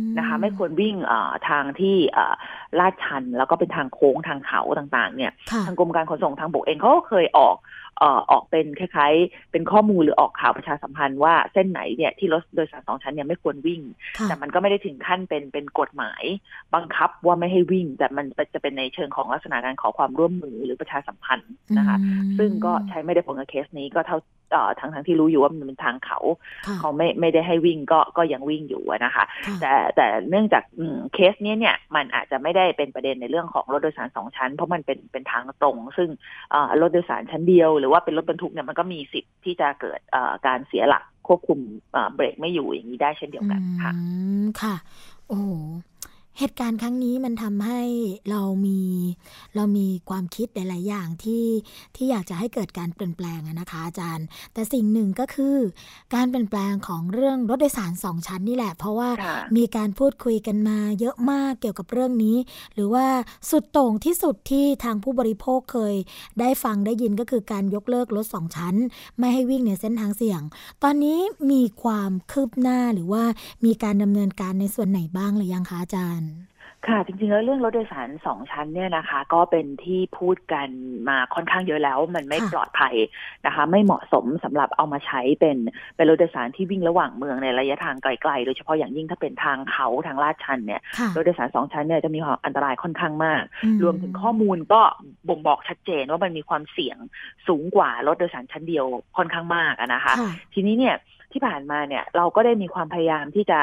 มนะคะไม่ควรวิ่งเอ่อทางที่เอ่อลาดชัน แล้วก็เป็นทางโค้งทางเขาต่าง ๆ เนี่ยค่ะทางกรมการขนส่งทางบกเองเขาก็เคยออกเอ่อออกเป็นคล้ายๆ เป็นข้อมูลหรือออกข่าวประชาสัมพันธ์ว่าเส้นไหนเนี่ยที่รถโดยสารสองชั้นเนี่ยไม่ควรวิ่งค่ะแต่มันก็ไม่ได้ถึงขั้นเป็นเป็นกฎหมาย บังคับว่าไม่ให้วิ่ง แต่มันจะเป็นในเชิงของลักษณะการขอความร่วมมือหรือประชาสัมพันธ์นะคะอืมซึ่งก็ใช้ไม่ได้ผลกับเคสนี้ก็เท่าเอ่อ ทั้งทั้งที่รู้อยู่ว่ามันเป็นทางเขาค่ะเขาไม่ไม่ได้ให้วิ่งก็ก็ยังวิ่งอยู่อะนะคะค่ะแต่แต่เนื่องจากอืมเคสนี้เนี่ยมันอาจจะไม่ได้เป็นประเด็นในเรื่องของรถโดยสารสองชั้น เพราะมันเป็นเป็นทางตรง ซึ่งเอ่อรถโดยสารชั้นเดียว หรือว่าเป็นรถบรรทุกเนี่ยมันก็มีสิทธิ์ที่จะเกิดเอ่อการเสียหลักควบคุมเอ่อเบรกไม่อยู่อย่างนี้ได้เช่นเดียวกันค่ะอืมค่ะ โอ้โห เหตุการณ์ครั้งนี้มันทำให้เรามีเรามีความคิดหลาย ๆ อย่างที่ที่อยากจะให้เกิดการเปลี่ยนแปลงอะนะคะอาจารย์ แต่สิ่งหนึ่งก็คือการเปลี่ยนแปลงของเรื่องรถโดยสารสองชั้นนี่แหละ เพราะว่าค่ะมีการพูดคุยกันมาเยอะมากเกี่ยวกับเรื่องนี้ หรือว่าสุดโต่งที่สุดที่ทางผู้บริโภคเคย ได้ฟังได้ยินก็คือการยกเลิกรถสองชั้น ไม่ให้วิ่งในเส้นทางเสี่ยง ตอนนี้มีความคืบหน้าหรือว่ามีการดำเนินการในส่วนไหนบ้างหรือยังคะอาจารย์ ค่ะ จริงๆแล้วเรื่องรถโดยสารสองชั้นเนี่ยนะคะ ก็เป็นที่พูดกันมาค่อนข้างเยอะแล้ว มันไม่ค่ะปลอดภัยนะคะ ไม่เหมาะสมสำหรับเอามาใช้เป็นเป็นรถโดยสารที่วิ่งระหว่างเมืองในระยะทางไกลๆ โดยเฉพาะอย่างยิ่งถ้าเป็นทางเขาทางลาดชันเนี่ยค่ะรถโดยสารสองชั้นเนี่ยจะมีความอันตรายค่อนข้างมากอืรวมถึงข้อมูลก็บ่งบอกชัดเจนว่ามันมีความเสี่ยงสูงกว่ารถโดยสารชั้นเดียวค่อนข้างมากอะนะคะค่ะทีนี้เนี่ย ที่ผ่านมาเนี่ยเราก็ได้มีความพยายามที่จะ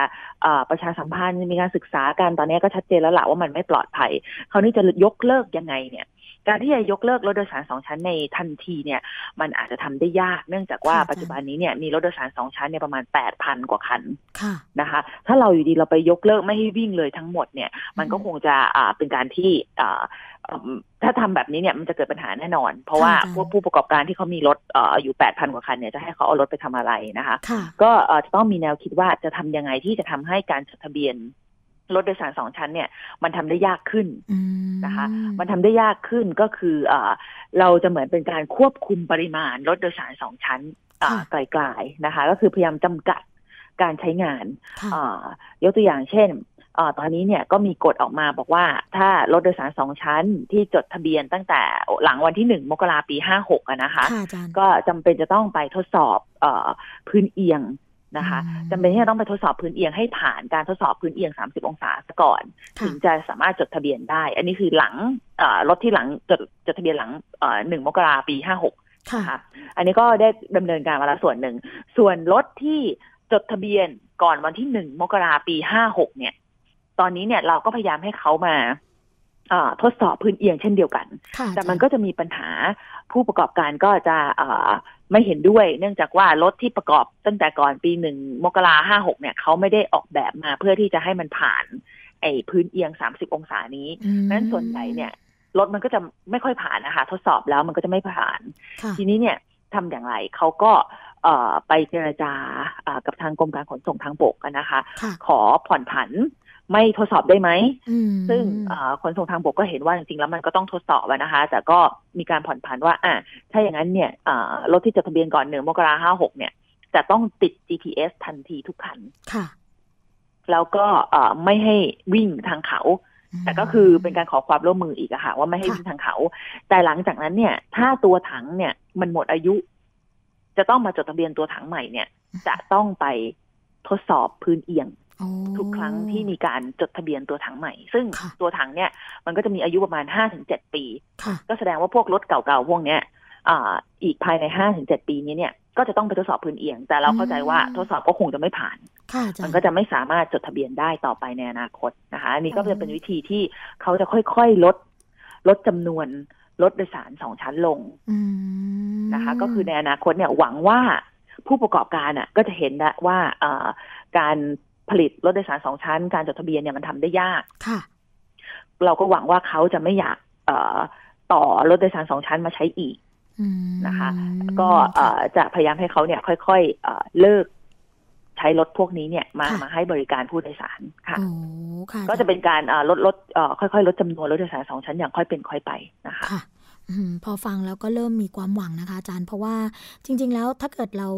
ประชาสัมพันธ์มีการศึกษากันตอนนี้ก็ชัดเจนแล้วละว่ามันไม่ปลอดภัยคราวนี้จะยกเลิกยังไงเนี่ย การที่จะยกเลิกรถโดยสารสองชั้นในทันทีเนี่ย มันอาจจะทำได้ยากเนื่องจากว่าค่ะปัจจุบันนี้เนี่ยมีรถโดยสารสองชั้นเนี่ยประมาณ8,000กว่าคันค่ะนะคะ ถ้าเราอยู่ดีเราไปยกเลิกไม่ให้วิ่งเลยทั้งหมดเนี่ย มันก็คงจะอ่าเป็นการที่อ่าเอิ่มถ้าทำแบบนี้เนี่ยมันจะเกิดปัญหาแน่นอน เพราะว่าค่ะพวกผู้ประกอบการที่เขามีรถเอ่ออยู่8,000กว่าคันเนี่ยจะให้เขาเอารถไปทำอะไรนะคะค่ะก็เอ่อจะต้องมีแนวคิดว่าจะทำยังไงที่จะทำให้การจดทะเบียน รถโดยสารสองชั้นเนี่ย มันทำได้ยากขึ้นอืมนะคะ มันทำได้ยากขึ้นก็คือเอ่อเราจะเหมือนเป็นการควบคุมปริมาณรถโดยสารสองชั้นอ่าไกลๆนะคะ ก็คือพยายามจำกัดการใช้งานค่ะอ่ายกตัวอย่างเช่นเออตอนนี้เนี่ยก็มีกฎออกมาบอกว่าถ้ารถโดยสารสองชั้นที่จดทะเบียนตั้งแต่หลังวันที่หนึ่งมกราปีห้าหกนะคะค่ะอาจารย์ก็จำเป็นจะต้องไปทดสอบเออพื้นเอียง นะคะอืมจำเป็นที่จะต้องไปทดสอบพื้นเอียงให้ผ่านการทดสอบพื้นเอียง 30 องศาซะก่อนค่ะถึงจะสามารถจดทะเบียนได้ อันนี้คือหลังเอ่อรถที่หลังจดจดทะเบียนหลังหนึ่งมกราปี 56ค่ะนะคะอันนี้ก็ได้ดำเนินการมาแล้วส่วนหนึ่ง ส่วนรถที่จดทะเบียนก่อนวันที่หนึ่งมกราปี 56 เนี่ย ตอนนี้เนี่ยเราก็พยายามให้เขามาเอ่อทดสอบพื้นเอียงเช่นเดียวกันค่ะแต่มันก็จะมีปัญหาผู้ประกอบการก็จะเอ่อ ไม่เห็นด้วย เนื่องจากว่ารถที่ประกอบตั้งแต่ก่อนปีหนึ่งมกราห้าหกเนี่ยเขาไม่ได้ออกแบบมาเพื่อที่จะให้มันผ่าน ไอ้พื้นเอียงสามสิบองศานี้อืมนั้นส่วนใหญ่เนี่ยรถมันก็จะไม่ค่อยผ่านนะคะ ทดสอบแล้วมันก็จะไม่ผ่านค่ะทีนี้เนี่ยทำอย่างไรเขาก็เอ่อไปเจรจาอ่ากับทางกรมการขนส่งทางบกอะนะคะค่ะขอผ่อนผัน ไม่ทดสอบได้ไหมอืมซึ่งเอ่อขนส่งทางบกก็เห็นว่าจริงๆแล้วมันก็ต้องทดสอบอะนะคะ แต่ก็มีการผ่อนผันว่าอะถ้าอย่างนั้นเนี่ยเอ่อรถที่จดทะเบียนก่อนหนึ่งมกราห้าหกเนี่ย จะต้องติด GPS ทันทีทุกคันค่ะ แล้วก็เอ่อไม่ให้วิ่งทางเขา แต่ก็คือเป็นการขอความร่วมมืออีกอะค่ะ ว่าไม่ให้ค่ะวิ่งทางเขา แต่หลังจากนั้นเนี่ย ถ้าตัวถังเนี่ยมันหมดอายุ จะต้องมาจดทะเบียนตัวถังใหม่เนี่ย จะต้องไปทดสอบพื้นเอียง ทุกครั้งที่มีการจดทะเบียนตัวถังใหม่ ซึ่งตัวถังเนี่ย มันก็จะมีอายุประมาณห้าถึงเจ็ดปี ก็แสดงว่าพวกรถเก่าๆพวกเนี้ยอีกภายในห้าถึงเจ็ดปีนี้เนี่ยก็จะต้องไปทดสอบพื้นเอียง แต่เราเข้าใจว่าทดสอบก็คงจะไม่ผ่าน มันก็จะไม่สามารถจดทะเบียนได้ต่อไปในอนาคตนะคะอันนี้ก็จะเป็นวิธีที่เขาจะค่อยๆลด ลดจำนวนรถโดยสารสองชั้นลงนะคะ ก็คือในอนาคตเนี่ยหวังว่าผู้ประกอบการอะ ก็จะเห็นได้ว่าการ ผลิตรถโดยสารสองชั้น การจดทะเบียนเนี่ยมันทำได้ยากค่ะเราก็หวังว่าเขาจะไม่อยากต่อรถโดยสารสองชั้นมาใช้อีกนะคะ ก็จะพยายามให้เขาเนี่ย ค่อยๆเลิกใช้รถพวกนี้เนี่ยมามาให้บริการผู้โดยสารค่ะก็จะเป็นการลดลดค่อยๆลดจำนวนรถโดยสารสองชั้นอย่างค่อยเป็นค่อยไปนะคะ พอฟังแล้วก็เริ่มมีความหวังนะคะอาจารย์ เพราะว่าจริง ๆ แล้วถ้าเกิดเรา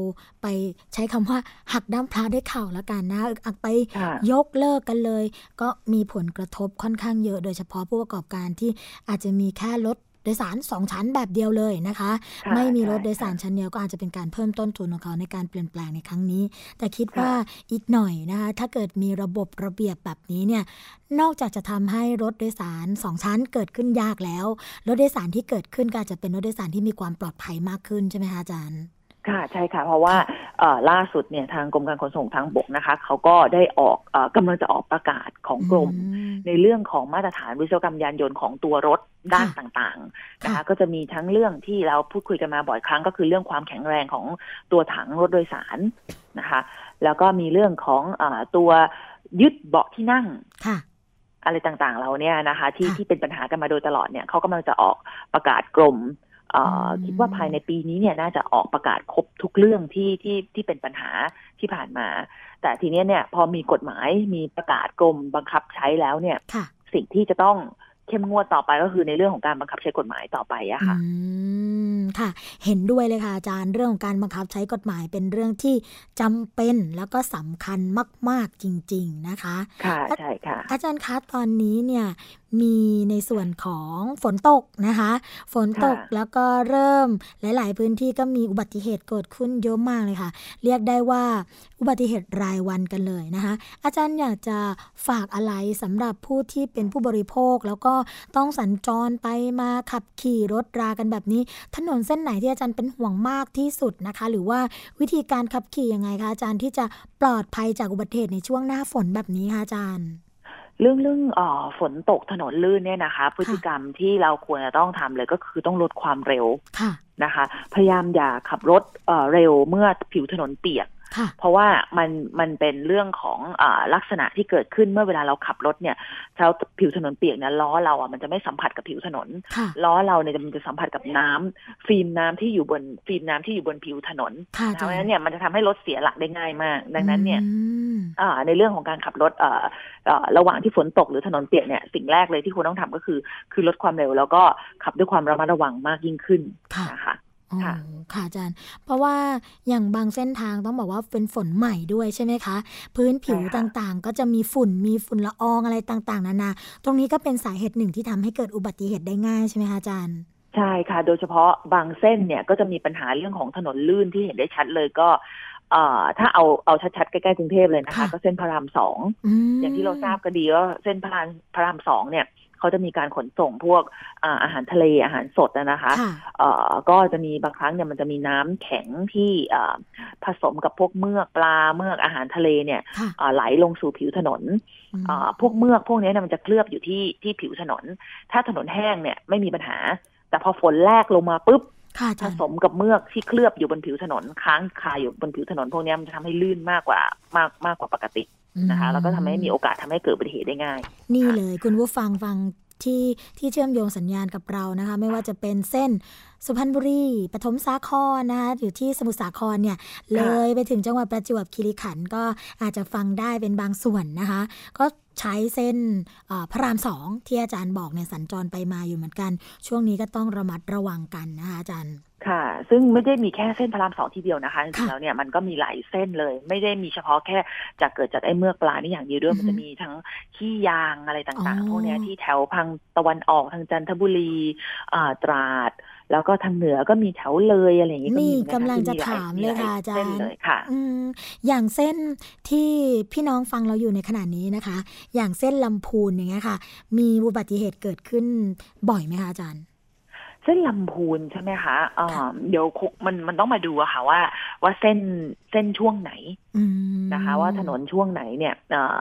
ไปใช้คำว่าหักด้ามพระด้วยเข่าแล้วกันนะอักไปยกเลิกกันเลย ก็มีผลกระทบค่อนข้างเยอะ โดยเฉพาะผู้ประกอบการที่อาจจะมีแค่ลด โดยสารสองชั้นแบบเดียวเลยนะคะ ไม่มีรถโดยสารชั้นเดียวก็อาจจะเป็นการเพิ่มต้นทุนของเขาในการเปลี่ยนแปลงในครั้งนี้ แต่คิดว่าอีกหน่อยนะคะ ถ้าเกิดมีระบบระเบียบแบบนี้เนี่ยนอกจากจะทำให้รถโดยสารสองชั้นเกิดขึ้นยากแล้ว รถโดยสารที่เกิดขึ้นก็อาจจะเป็นรถโดยสารที่มีความปลอดภัยมากขึ้นใช่ไหมคะอาจารย์ ค่ะใช่ค่ะ เพราะว่าล่าสุดเนี่ยทางกรมการขนส่งทางบกนะคะเขาก็ได้ออกอกำลังจะออกประกาศของกรม ในเรื่องของมาตรฐานวิศวกรรมยานยนต์ของตัวรถด้านต่างๆนะคะก็จะมีทั้งเรื่องที่เราพูดคุยกันมาบ่อยครั้ง ก็คือเรื่องความแข็งแรงของตัวถังรถโดยสารนะคะ แล้วก็มีเรื่องของอตัวยึดเบาะที่นั่งอะไรต่างๆเราเนี่ยนะคะ ที่ที่เป็นปัญหากันมาโดยตลอดเนี่ยเขากำลังจะออกประกาศกรม คิดว่าภายในปีนี้เนี่ยน่าจะออกประกาศครบทุกเรื่องที่ที่ที่เป็นปัญหาที่ผ่านมา แต่ทีนี้เนี่ยพอมีกฎหมายมีประกาศกรมบังคับใช้แล้วเนี่ยสิ่งที่จะต้องเข้มงวดต่อไปก็คือในเรื่องของการบังคับใช้กฎหมายต่อไปอะค่ะค่ะ เห็นด้วยเลยค่ะอาจารย์เรื่องของการบังคับใช้กฎหมายเป็นเรื่องที่จำเป็นแล้วก็สำคัญมาก ๆจริง ๆ นะคะ ค่ะใช่ค่ะ อาจารย์คะตอนนี้เนี่ย มีในส่วนของฝนตกนะคะ ฝนตกแล้วก็เริ่มหลาย ๆ พื้นที่ก็มีอุบัติเหตุเกิดขึ้นเยอะมากเลยค่ะ เรียกได้ว่าอุบัติเหตุรายวันกันเลยนะคะ อาจารย์อยากจะฝากอะไรสำหรับผู้ที่เป็นผู้บริโภค แล้วก็ต้องสัญจรไปมาขับขี่รถรากันแบบนี้ ถนนเส้นไหนที่อาจารย์เป็นห่วงมากที่สุดนะคะ หรือว่าวิธีการขับขี่ยังไงคะอาจารย์ที่จะปลอดภัยจากอุบัติเหตุในช่วงหน้าฝนแบบนี้คะอาจารย์ เรื่องเรื่องอฝนตกถนนลื่นเนี่ยนะคะ พฤติกรรมที่เราควรจะต้องทำเลยก็คือต้องลดความเร็วนะคะ พยายามอย่าขับรถเร็วเมื่อผิวถนนเปียก เพราะว่ามันมันเป็นเรื่องของอลักษณะที่เกิดขึ้นเมื่อเวลาเราขับรถเนี่ยเช้าผิวถนนเปียกเนี่ยล้อเราอะมันจะไม่สัมผัสกับผิวถนน ล้อเราเนี่ยมันจะสัมผัสกับน้ำฟิล์มน้ำที่อยู่บนฟิล์มน้ำที่อยู่บนผิวถนนเพราะฉะนั้นเนี่ยมันจะทำให้รถเสียหลักได้ง่ายมาก ดังนั้นเนี่ยในเรื่องของการขับรถระหว่างที่ฝนตกหรือถนนเปียกเนี่ยสิ่งแรกเลยที่คุณต้องทำก็คือ คือลดความเร็วแล้วก็ขับด้วยความระมัดระวังมากยิ่งขึ้นนะคะ ค่ะค่ะอาจารย์ เพราะว่าอย่างบางเส้นทางต้องบอกว่าเป็นฝนใหม่ด้วยใช่ไหมคะ พื้นผิวต่างๆ ก็จะมีฝุ่นมีฝุ่นละอองอะไรต่างๆ นานา ตรงนี้ก็เป็นสาเหตุหนึ่งที่ทำให้เกิดอุบัติเหตุได้ง่ายใช่ไหมคะอาจารย์ใช่ค่ะ โดยเฉพาะบางเส้นเนี่ยก็จะมีปัญหาเรื่องของถนนลื่นที่เห็นได้ชัดเลยก็ถ้าเอาเอาชัดๆ ใกล้ๆกรุงเทพเลยนะคะ ก็เส้นพระรามสองอย่างที่เราทราบก็ดีว่าเส้นพระรามพระรามสองเนี่ย เขาจะมีการขนส่งพวกอาหารทะเลอาหารสดนะคะก็จะมีบางครั้งเนี่ยมันจะมีน้ำแข็งที่ผสมกับพวกเมือกปลาเมือกอาหารทะเลเนี่ยไหลลงสู่ผิวถนนพวกเมือกพวกนี้เนี่ยมันจะเคลือบอยู่ที่ที่ผิวถนน ถ้าถนนแห้งเนี่ยไม่มีปัญหา แต่พอฝนแรกลงมาปุ๊บผสมกับเมือกที่เคลือบอยู่บนผิวถนนค้างคาอยู่บนผิวถนน พวกนี้มันจะทำให้ลื่นมากกว่ามากมากกว่าปกติ นะคะแล้วก็ทำให้มีโอกาสทำให้เกิดอุบัติเหตุได้ง่าย นี่เลยคุณผู้ฟังฟังที่ที่เชื่อมโยงสัญญาณกับเรานะคะ ไม่ว่าจะเป็นเส้นสุพรรณบุรีปฐมสาครนะคะอยู่ที่สมุทรสาครเนี่ย เลยไปถึงจังหวัดประจวบคีรีขันธ์ก็อาจจะฟังได้เป็นบางส่วนนะคะ ก็ ใช้เส้นพระรามสองที่อาจารย์บอกเนี่ยสัญจรไปมาอยู่เหมือนกัน ช่วงนี้ก็ต้องระมัดระวังกันนะคะอาจารย์ค่ะ ซึ่งไม่ได้มีแค่เส้นพระรามสองทีเดียวนะคะจริงๆแล้วเนี่ยมันก็มีหลายเส้นเลย ไม่ได้มีเฉพาะแค่จากเกิดจากไอ้เมือกปลานี่อย่างเดียวด้วยมันจะมีทั้งขี้ยางอะไรต่างๆ พวกนี้ที่แถวพังตะวันออกทางจันทบุรีตราด แล้วก็ทางเหนือก็มีแถวเลยอะไรอย่างนี้ก็นี่มีกำลังจะถามเลยค่ะอาจารย์เลยค่ะอืมอย่างเส้นที่พี่น้องฟังเราอยู่ในขณะนี้นะคะ อย่างเส้นลำพูนอย่างเงี้ยค่ะ มีอุบัติเหตุเกิดขึ้นบ่อยไหมคะอาจารย์เส้นลำพูนใช่ไหมคะอ่าเดี๋ยวคงมันมันต้องมาดูอะค่ะว่า ว่าเส้นเส้นช่วงไหนอืมนะคะ ว่าถนนช่วงไหนเนี่ยเอ่อ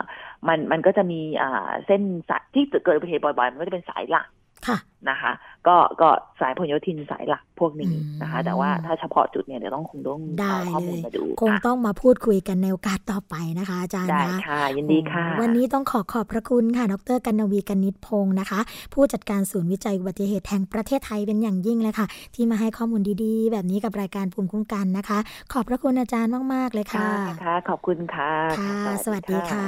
มันมันก็จะมีอ่าเส้นสายที่เกิดอุบัติเหตุบ่อยๆ มันก็จะเป็นสายหลักค่ะ นะคะ ก็ก็สายพหลโยธินสายหลักพวกนี้นะคะอืมแต่ว่าถ้าเฉพาะจุดเนี่ยเดี๋ยวต้องคงต้องได้เอาข้อเลมูลยมาดู คงค่ะต้องมาพูดคุยกันในโอกาสต่อไปนะคะ อาจารย์ได้นะค่ะยินดีค่ะ วันนี้ต้องขอขอบพระคุณค่ะ ดรกันนวีกนิษฐ์พงศ์นะคะ ผู้จัดการศูนย์วิจัยอุบัติเหตุแห่งประเทศไทยเป็นอย่างยิ่งเลยค่ะ ที่มาให้ข้อมูลดีๆ แบบนี้กับรายการภูมิคุ้มกันนะคะ ขอบพระคุณอาจารย์มากๆเลยค่ะค่ะ ขอบคุณค่ะค่ะ สวัสดีค่ะ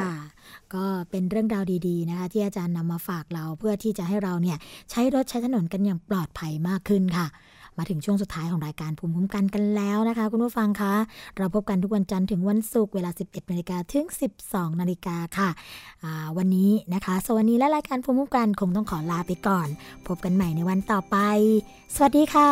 ก็เป็นเรื่องราวดีๆนะคะ ที่อาจารย์นำมาฝากเราเพื่อที่จะให้เราเนี่ยใช้รถใช้ถนนกันอย่างปลอดภัยมากขึ้นค่ะ มาถึงช่วงสุดท้ายของรายการภูมิคุ้มกันกันแล้วนะคะ คุณผู้ฟังคะ เราพบกันทุกวันจันทร์ถึงวันศุกร์เวลา 11นาฬิกาถึง 12นาฬิกาค่ะ วันนี้นะคะสวัสดีและรายการภูมิคุ้มกันคงต้องขอลาไปก่อน พบกันใหม่ในวันต่อไป สวัสดีค่ะ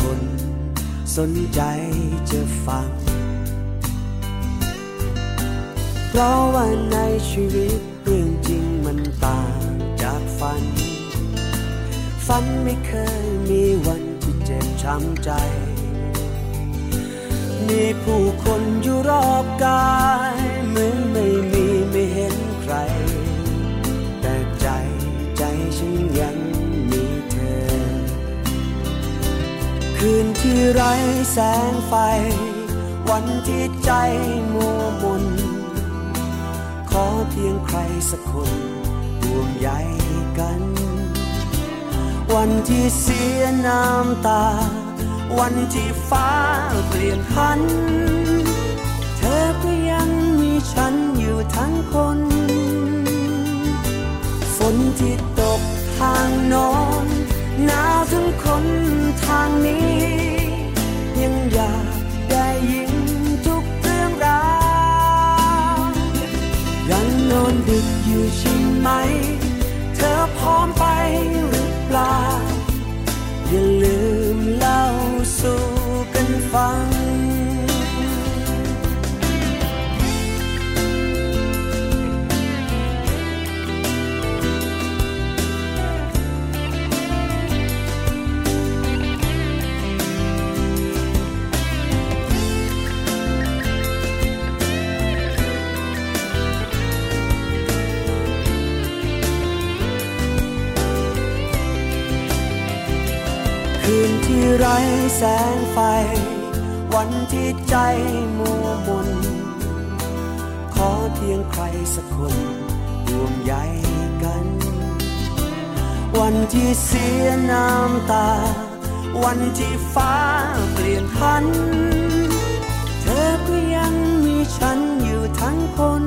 คน สนใจจะฟัง เพราะว่าในชีวิตเรื่องจริงมันต่างจากฝัน ฝันไม่เคยมีวันที่เจ็บช้ำใจ มีผู้คนอยู่รอบกายเหมือนไม่ คืนที่ไร้แสงไฟ วันที่ใจมัวมนขอเพียงใครสักคนห่วงใยกัน วันที่เสียน้ำตา วันที่ฟ้าเปลี่ยนพัน เธอก็ยังมีฉันอยู่ทั้งคนฝนที่ตกทางนอนหนาวถึงคน ทางนี้ ยังอยากได้ยินทุกเรื่องราวยังนอนดึกอยู่ใช่ไหม เธอพร้อมไปหรือเปล่า อย่าลืมเล่าสู่กันฟัง ไร้แสงไฟ วันที่ใจมัวมน ขอเพียงใครสักคนห่วงใยกัน วันที่เสียน้ำตา วันที่ฟ้าเปลี่ยนพัน เธอก็ยังมีฉันอยู่ทั้งคน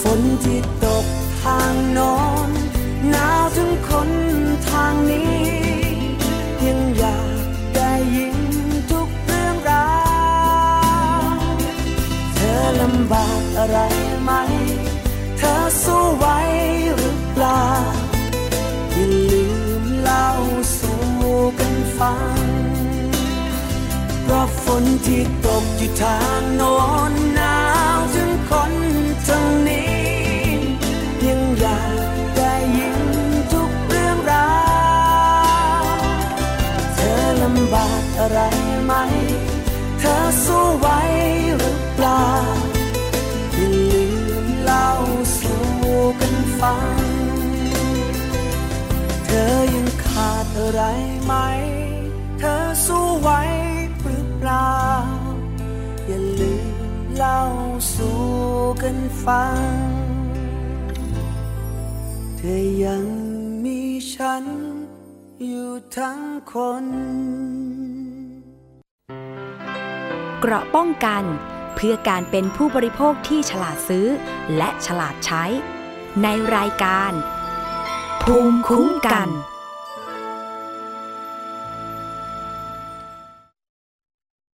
ฝนที่ตกทางโนอนหนาวถึงคนทางนี้ อะไรไหม เธอสู้ไหวหรือเปล่าอย่าลืมเล่าสู่กันฟังเพราะฝนที่ตกอยู่ทางโน้น ฟัง เธอยังขาดอะไรไหม เธอสู้ไหวหรือเปล่า อย่าลืมเล่าสู่กันฟัง เธอยังมีฉันอยู่ทั้งคนเกราะป้องกันเพื่อการเป็นผู้บริโภคที่ฉลาดซื้อ และฉลาดใช้ ในรายการ ภูมิคุ้มกัน